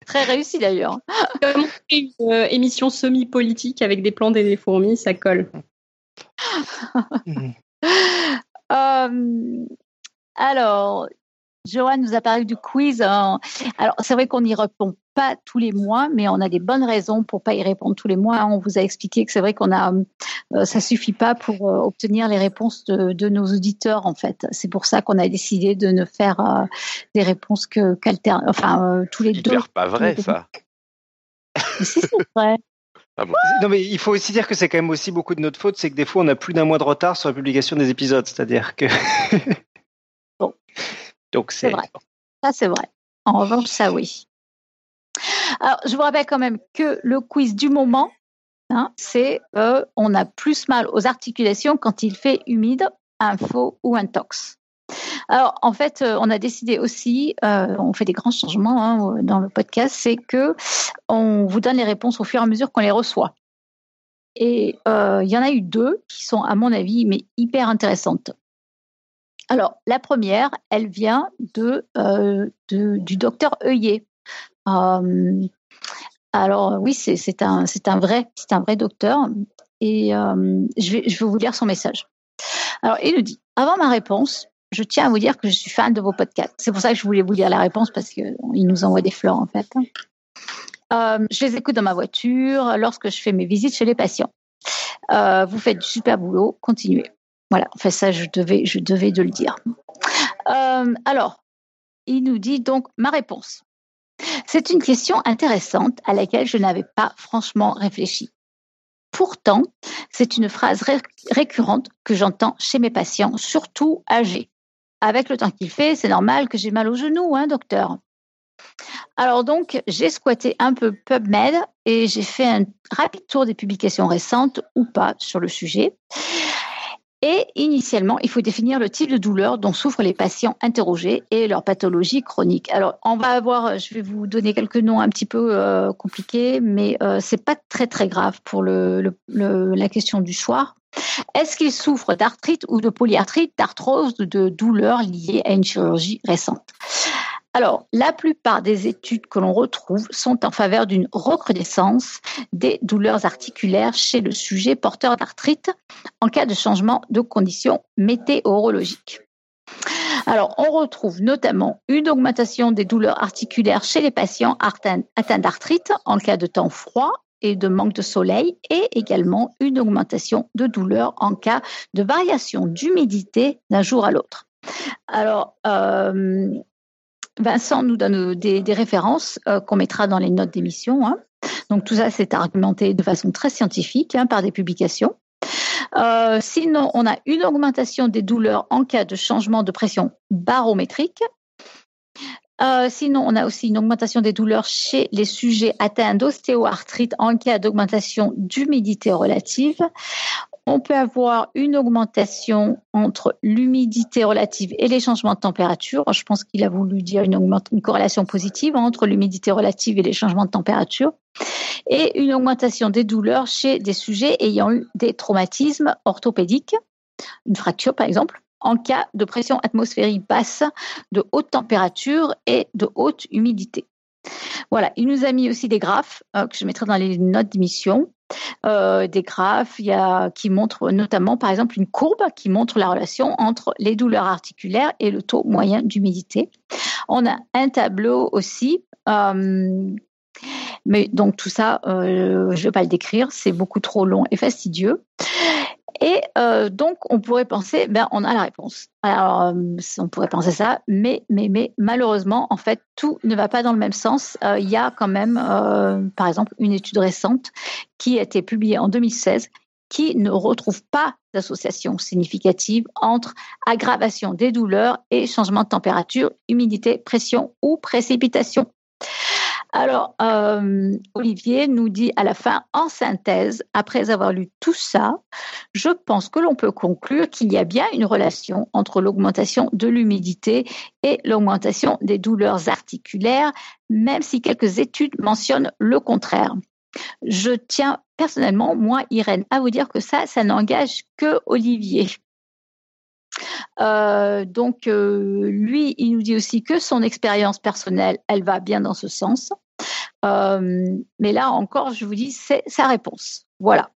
Très réussi d'ailleurs. Comme une euh, émission semi-politique avec des plantes et des fourmis, ça colle. Euh, alors, Johan nous a parlé du quiz. Alors, c'est vrai qu'on n'y répond pas tous les mois, mais on a des bonnes raisons pour pas y répondre tous les mois. On vous a expliqué que c'est vrai qu'on a, euh, ça suffit pas pour euh, obtenir les réponses de, de nos auditeurs en fait. C'est pour ça qu'on a décidé de ne faire euh, des réponses que enfin euh, tous les deux. Hyper pas vrai, ça. Mais si, c'est vrai. Ah bon Non, mais il faut aussi dire que c'est quand même aussi beaucoup de notre faute, c'est que des fois on a plus d'un mois de retard sur la publication des épisodes, c'est-à-dire que. Bon. Donc C'est vrai. Ça, c'est vrai. En revanche, ça, oui. Alors, je vous rappelle quand même que le quiz du moment, hein, c'est euh, on a plus mal aux articulations quand il fait humide, un faux ou un tox. Alors, en fait, euh, on a décidé aussi, euh, on fait des grands changements hein, dans le podcast, c'est que on vous donne les réponses au fur et à mesure qu'on les reçoit. Et il y en a eu deux qui sont, à mon avis, mais hyper intéressantes. Alors, la première, elle vient de, euh, du docteur Heuillet. Euh, alors, oui, c'est un, un, vrai, un vrai docteur. Et euh, je, vais, je vais vous lire son message. Alors, il nous dit Avant ma réponse, je tiens à vous dire que je suis fan de vos podcasts. C'est pour ça que je voulais vous lire la réponse parce qu'il nous envoie des fleurs, en fait. Euh, je les écoute dans ma voiture lorsque je fais mes visites chez les patients. Vous faites du super boulot, continuez. Voilà, enfin ça, je devais, je devais de le dire. Euh, alors, il nous dit donc ma réponse. C'est une question intéressante à laquelle je n'avais pas franchement réfléchi. Pourtant, c'est une phrase ré- récurrente que j'entends chez mes patients, surtout âgés. Avec le temps qu'il fait, c'est normal que j'ai mal au genou, hein, docteur. Alors donc, j'ai squatté un peu PubMed et j'ai fait un rapide tour des publications récentes ou pas sur le sujet. Et initialement, il faut définir le type de douleur dont souffrent les patients interrogés et leur pathologie chronique. Alors, on va avoir, je vais vous donner quelques noms un petit peu euh, compliqués, mais euh, c'est pas très très grave pour la question du soir. Est-ce qu'ils souffrent d'arthrite ou de polyarthrite, d'arthrose, de douleurs liées à une chirurgie récente? Alors, la plupart des études que l'on retrouve sont en faveur d'une recrudescence des douleurs articulaires chez le sujet porteur d'arthrite en cas de changement de conditions météorologiques. Alors, on retrouve notamment une augmentation des douleurs articulaires chez les patients atteints d'arthrite en cas de temps froid et de manque de soleil et également une augmentation de douleurs en cas de variation d'humidité d'un jour à l'autre. Alors, euh, Vincent nous donne des, des références euh, qu'on mettra dans les notes d'émission. hein. Donc tout ça, c'est argumenté de façon très scientifique hein, par des publications. Euh, sinon, on a une augmentation des douleurs en cas de changement de pression barométrique. Euh, sinon, on a aussi une augmentation des douleurs chez les sujets atteints d'ostéoarthrite en cas d'augmentation d'humidité relative. On peut avoir une augmentation entre l'humidité relative et les changements de température. Je pense qu'il a voulu dire une, corrélation positive entre l'humidité relative et les changements de température. Et une augmentation des douleurs chez des sujets ayant eu des traumatismes orthopédiques, une fracture par exemple, en cas de pression atmosphérique basse, de haute température et de haute humidité. Voilà, il nous a mis aussi des graphes euh, que je mettrai dans les notes d'émission. Euh, des graphes qui montrent notamment, par exemple, une courbe qui montre la relation entre les douleurs articulaires et le taux moyen d'humidité. On a un tableau aussi euh, Mais donc tout ça, je ne vais pas le décrire, c'est beaucoup trop long et fastidieux. Et euh, donc, on pourrait penser, ben, on a la réponse. Alors, euh, on pourrait penser ça, mais, mais, mais malheureusement, en fait, tout ne va pas dans le même sens. Euh, il y a quand même, par exemple, une étude récente qui a été publiée en 2016 qui ne retrouve pas d'association significative entre aggravation des douleurs et changement de température, humidité, pression ou précipitation. Alors, euh, Olivier nous dit à la fin, en synthèse, après avoir lu tout ça, je pense que l'on peut conclure qu'il y a bien une relation entre l'augmentation de l'humidité et l'augmentation des douleurs articulaires, même si quelques études mentionnent le contraire. Je tiens personnellement, moi, Irène, à vous dire que ça, ça n'engage que Olivier. Euh, donc, euh, lui, il nous dit aussi que son expérience personnelle, elle va bien dans ce sens. Euh, mais là encore, je vous dis, c'est sa réponse. Voilà.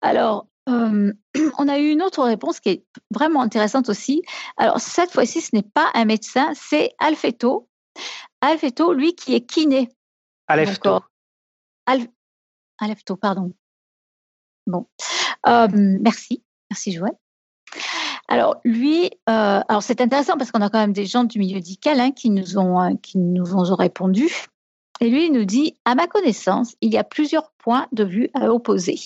Alors, on a eu une autre réponse qui est vraiment intéressante aussi. Alors, cette fois-ci, ce n'est pas un médecin, c'est Alfeto. Alfeto, lui, qui est kiné. Alfeto. Alfeto, pardon. Bon. merci. Merci, Joël. Alors lui, euh, alors c'est intéressant parce qu'on a quand même des gens du milieu médical hein, qui nous ont euh, qui nous ont répondu. Et lui, nous dit, à ma connaissance, il y a plusieurs points de vue à opposer.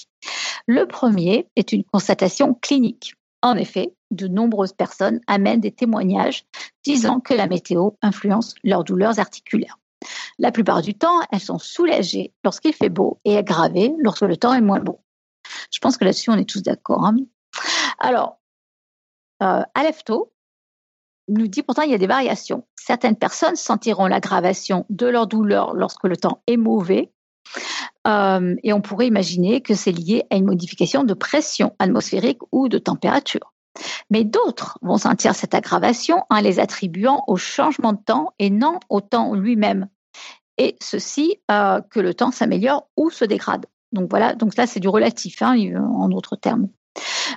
Le premier est une constatation clinique. En effet, de nombreuses personnes amènent des témoignages disant que la météo influence leurs douleurs articulaires. La plupart du temps, elles sont soulagées lorsqu'il fait beau et aggravées lorsque le temps est moins beau. Je pense que là-dessus, on est tous d'accord. Hein. Alors, euh, Alefto nous dit pourtant il y a des variations. Certaines personnes sentiront l'aggravation de leur douleur lorsque le temps est mauvais. Euh, et on pourrait imaginer que c'est lié à une modification de pression atmosphérique ou de température. Mais d'autres vont sentir cette aggravation en les attribuant au changement de temps et non au temps lui-même. Et ceci euh, que le temps s'améliore ou se dégrade. Donc voilà, donc là c'est du relatif hein, en d'autres termes.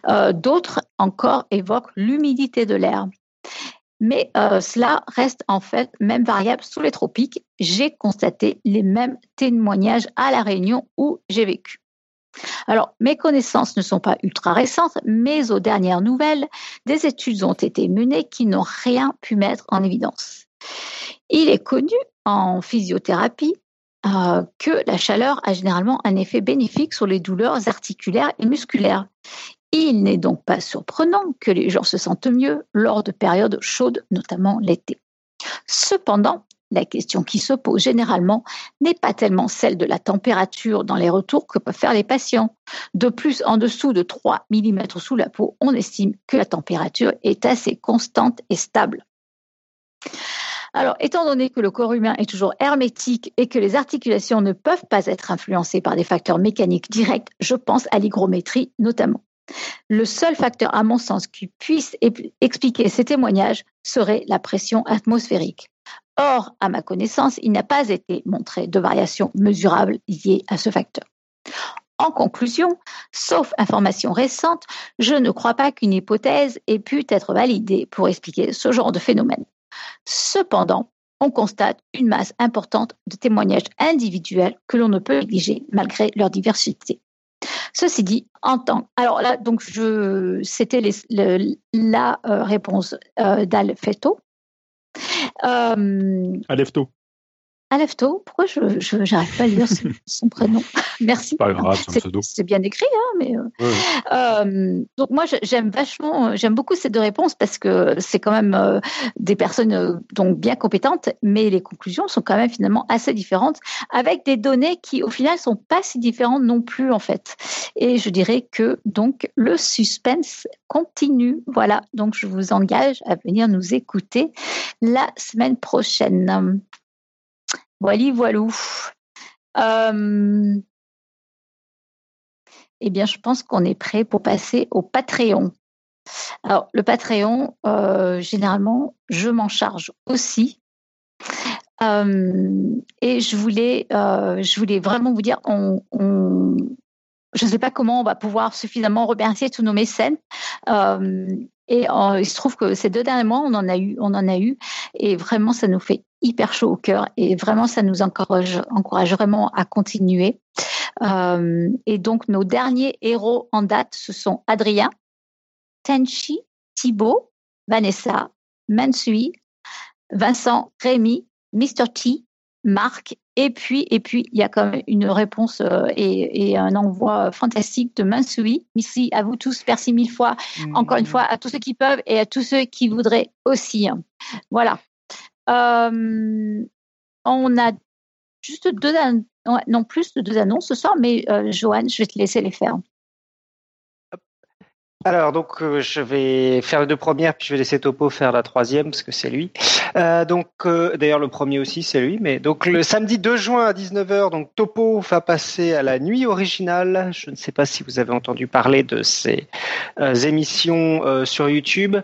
Euh, d'autres encore évoquent l'humidité de l'air. Mais euh, cela reste en fait même variable sous les tropiques. J'ai constaté les mêmes témoignages à La Réunion où j'ai vécu. Alors, mes connaissances ne sont pas ultra récentes, mais aux dernières nouvelles, des études ont été menées qui n'ont rien pu mettre en évidence. Il est connu en physiothérapie euh, que la chaleur a généralement un effet bénéfique sur les douleurs articulaires et musculaires. Il n'est donc pas surprenant que les gens se sentent mieux lors de périodes chaudes, notamment l'été. Cependant, la question qui se pose généralement n'est pas tellement celle de la température dans les retours que peuvent faire les patients. De plus, en dessous de 3 mm sous la peau, on estime que la température est assez constante et stable. Alors, étant donné que le corps humain est toujours hermétique et que les articulations ne peuvent pas être influencées par des facteurs mécaniques directs, je pense à l'hygrométrie notamment. Le seul facteur, à mon sens, qui puisse expliquer ces témoignages serait la pression atmosphérique. Or, à ma connaissance, il n'a pas été montré de variation mesurable liée à ce facteur. En conclusion, sauf information récente, je ne crois pas qu'une hypothèse ait pu être validée pour expliquer ce genre de phénomène. Cependant, on constate une masse importante de témoignages individuels que l'on ne peut négliger malgré leur diversité. Ceci dit, en temps. Alors là, donc je, c'était la euh, réponse euh, d'Alfeto. Euh. Alefto, pourquoi je n'arrive pas à lire son, prénom? Merci. Pas grave, c'est bien écrit, hein, mais euh, euh, donc moi j'aime vachement, j'aime beaucoup ces deux réponses parce que c'est quand même euh, des personnes donc bien compétentes, mais les conclusions sont quand même finalement assez différentes, avec des données qui au final sont pas si différentes non plus en fait. Et je dirais que donc le suspense continue. Voilà, donc je vous engage à venir nous écouter la semaine prochaine. Voilà, voilou. Euh, eh bien, je pense qu'on est prêt pour passer au Patreon. Alors, le Patreon, euh, généralement, je m'en charge aussi. Euh, et je voulais, vraiment vous dire, je ne sais pas comment on va pouvoir suffisamment remercier tous nos mécènes. Et il se trouve que ces deux derniers mois, on en a eu, on en a eu, et vraiment, ça nous fait hyper chaud au cœur, et vraiment, ça nous encourage, encourage vraiment à continuer. et donc, nos derniers héros en date, ce sont Adrien, Tenchi, Thibaut, Vanessa, Mansui, Vincent, Rémi, Mr. T, Marc, et puis, et puis, il y a quand même une réponse euh, et, un envoi fantastique de Mansui. Merci à vous tous, merci mille fois, encore une fois, à tous ceux qui peuvent et à tous ceux qui voudraient aussi. Voilà. Euh, on a juste deux, non plus de deux annonces ce soir, mais euh, Joanne, je vais te laisser les faire. Alors donc euh, je vais faire les deux premières puis je vais laisser Topo faire la troisième parce que c'est lui. Euh, donc euh, d'ailleurs le premier aussi c'est lui mais donc le samedi 2 juin à 19h donc Topo va passer à la nuit originale. Je ne sais pas si vous avez entendu parler de ces émissions sur YouTube.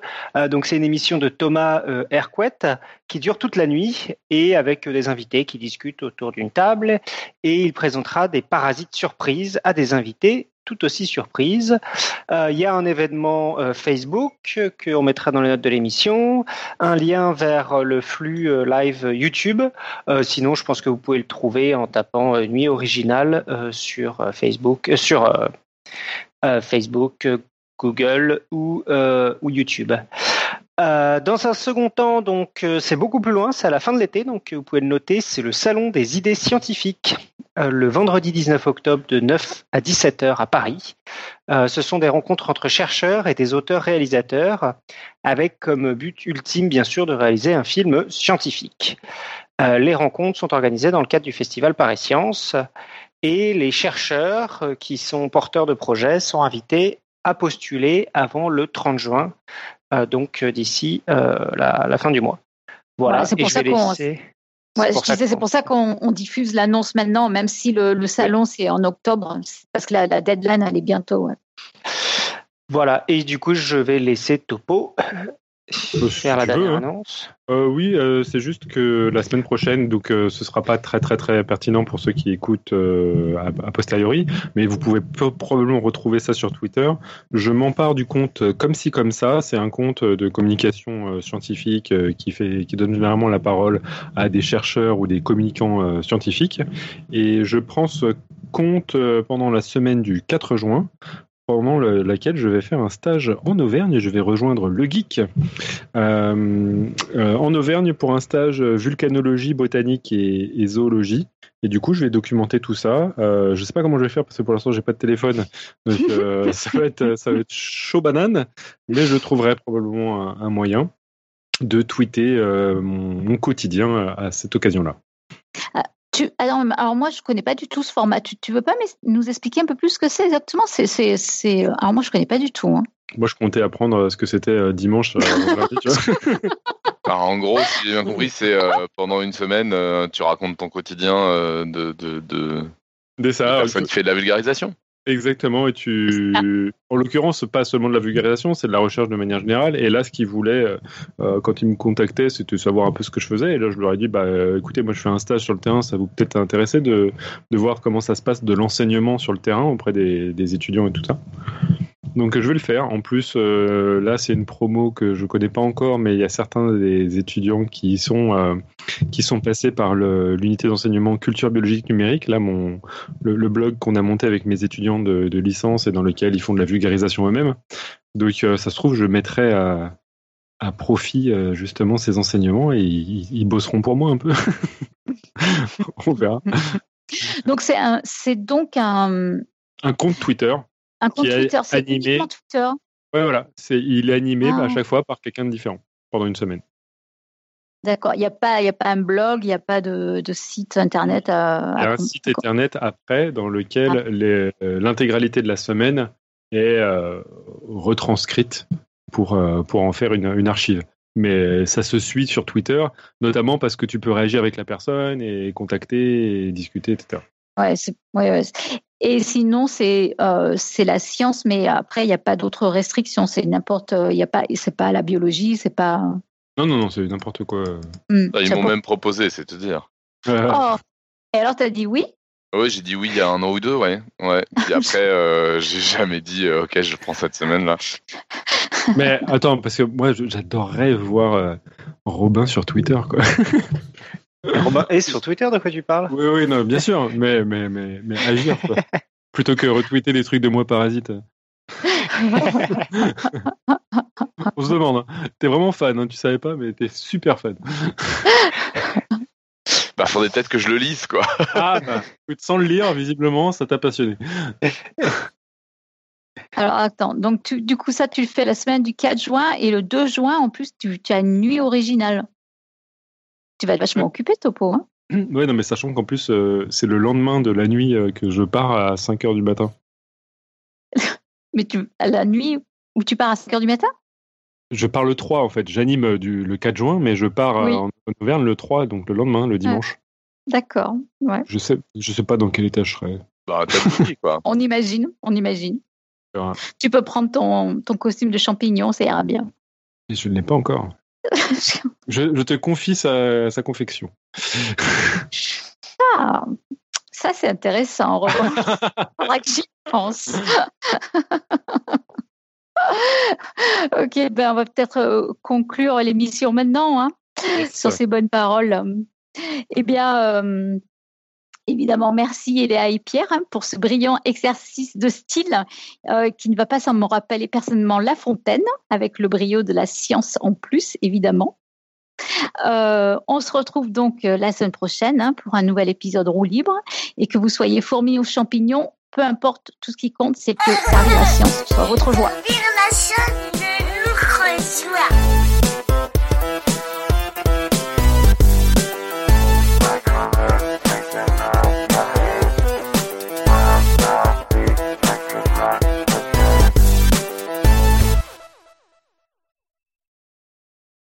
donc c'est une émission de Thomas Hercouet qui dure toute la nuit et avec des invités qui discutent autour d'une table et il présentera des parasites surprises à des invités tout aussi surprise. Euh, il y a un événement euh, Facebook qu'on mettra dans les notes de l'émission, un lien vers le flux euh, live YouTube. sinon, je pense que vous pouvez le trouver en tapant Nuit originale sur Facebook, sur Facebook, Google ou YouTube. Euh, dans un second temps, donc euh, c'est beaucoup plus loin, c'est à la fin de l'été, donc vous pouvez le noter, c'est le salon des idées scientifiques, euh, le vendredi 19 octobre de 9 à 17 heures à Paris. ce sont des rencontres entre chercheurs et des auteurs-réalisateurs, avec comme but ultime, bien sûr, de réaliser un film scientifique. les rencontres sont organisées dans le cadre du festival Paris Science, et les chercheurs qui sont porteurs de projets sont invités à postuler avant le 30 juin euh, donc euh, d'ici euh, la, fin du mois. Voilà, c'est pour, ça qu'on. c'est pour ça qu'on diffuse l'annonce maintenant, même si le, salon c'est en octobre, parce que la, deadline elle est bientôt. Voilà, et du coup je vais laisser Topo faire la dernière hein. annonce. Euh, oui, euh, c'est juste que la semaine prochaine, donc euh, ce sera pas très très très pertinent pour ceux qui écoutent a, posteriori, mais vous pouvez probablement retrouver ça sur Twitter. Je m'empare du compte comme si comme ça. C'est un compte de communication scientifique qui fait qui donne généralement la parole à des chercheurs ou des communicants scientifiques. Et je prends ce compte pendant la semaine du 4 juin pendant laquelle je vais faire un stage en Auvergne et je vais rejoindre le geek euh, euh, en Auvergne pour un stage vulcanologie, botanique et, zoologie. Et du coup, je vais documenter tout ça. Euh, je ne sais pas comment je vais faire parce que pour l'instant, j'ai pas de téléphone, donc ça va être ça va être chaud banane, mais je trouverai probablement un, moyen de tweeter mon, quotidien à cette occasion-là. Alors, moi, je connais pas du tout ce format. Tu, tu veux pas nous expliquer un peu plus ce que c'est exactement? C'est, c'est, Alors moi, je connais pas du tout. Hein. Moi, je comptais apprendre ce que c'était euh, dimanche. Euh, en gros, si j'ai bien compris, c'est euh, pendant une semaine, tu racontes ton quotidien de, de, de, de ça, personne qui fait de la vulgarisation. Exactement, et tu, en l'occurrence, pas seulement de la vulgarisation, c'est de la recherche de manière générale. Et là, ce qu'ils voulaient, euh, euh, quand ils me contactaient, c'était savoir un peu ce que je faisais. Et là, je leur ai dit, bah, écoutez, moi, je fais un stage sur le terrain, ça vous peut-être intéresser de, de voir comment ça se passe de l'enseignement sur le terrain auprès des, des étudiants et tout ça. Donc je vais le faire. En plus, euh, là, c'est une promo que je connais pas encore, mais il y a certains des étudiants qui sont euh, qui sont passés par l'unité d'enseignement culture biologique numérique. Là, mon le, blog qu'on a monté avec mes étudiants de, licence et dans lequel ils font de la vulgarisation eux-mêmes. Donc euh, ça se trouve, je mettrai à, à profit justement ces enseignements et ils, bosseront pour moi un peu. On verra. Donc c'est c'est donc un un compte Twitter un compte Twitter, c'est animé. Twitter. Ouais, voilà. C'est, il est animé à ah. chaque fois par quelqu'un de différent pendant une semaine. D'accord. Il n'y a, pas, a pas un blog, il n'y a pas de, de, site internet. À, il y a un site internet après dans lequel ah. euh, l'intégralité de la semaine est euh, retranscrite pour, euh, pour en faire une, une, archive. Mais ça se suit sur Twitter, notamment parce que tu peux réagir avec la personne et contacter et discuter, etc. Ouais, ouais, ouais. Et sinon, c'est euh, c'est la science, mais après, il n'y a pas d'autres restrictions. C'est n'importe, euh, il y a pas, c'est pas la biologie, c'est pas. Non, non, non, c'est n'importe quoi. Hmm, bah, ils m'ont même proposé, c'est te dire. Oh. Et alors, tu as dit oui? Oui, j'ai dit oui il y a un an ou deux, ouais. ouais. Puis après, euh, j'ai jamais dit ok, je prends cette semaine là. Mais attends, parce que moi, j'adorerais voir euh, Robin sur Twitter, quoi. Est sur Twitter, de quoi tu parles? Oui, oui, non, bien sûr, mais, mais, mais, mais agir, quoi. Plutôt que retweeter des trucs de moi parasite. On se demande, hein. t'es vraiment fan, hein, tu savais pas, mais t'es super fan. Bah, faudrait peut-être que je le lise, quoi. Ah, bah, écoute, sans le lire, visiblement, ça t'a passionné. Alors attends, donc tu- du coup ça tu le fais la semaine du 4 juin et le 2 juin en plus tu, tu as une nuit originale. Tu vas être vachement occupé Topo. Hein Ouais, non, mais sachant qu'en plus, euh, c'est le lendemain de la nuit euh, que je pars à 5 heures du matin. Mais tu, à la nuit où tu pars à 5 heures du matin? Je pars le 3, en fait. J'anime euh, du- le 4 juin, mais je pars Oui. en, en Auvergne le 3, donc le lendemain, le dimanche. D'accord, ouais. Je sais, je sais pas dans quel état je serai. Bah, t'as dit, quoi. On imagine, on imagine. Tu peux prendre ton, ton costume de champignon, ça ira bien. Et je ne l'ai pas encore. Je, je te confie sa, sa confection. Ah, ça c'est intéressant en revanche. Faudra que j'y pense. ok, ben on va peut-être euh, conclure l'émission maintenant hein, sur ces bonnes paroles. Eh bien, euh, évidemment, merci Eléa et Pierre hein, pour ce brillant exercice de style euh, qui ne va pas sans me rappeler personnellement La Fontaine, avec le brio de la science en plus, évidemment. Euh, on se retrouve donc euh, la semaine prochaine hein, pour un nouvel épisode roue libre et que vous soyez fourmis ou champignons, peu importe, tout ce qui compte, c'est que la science soit votre joie.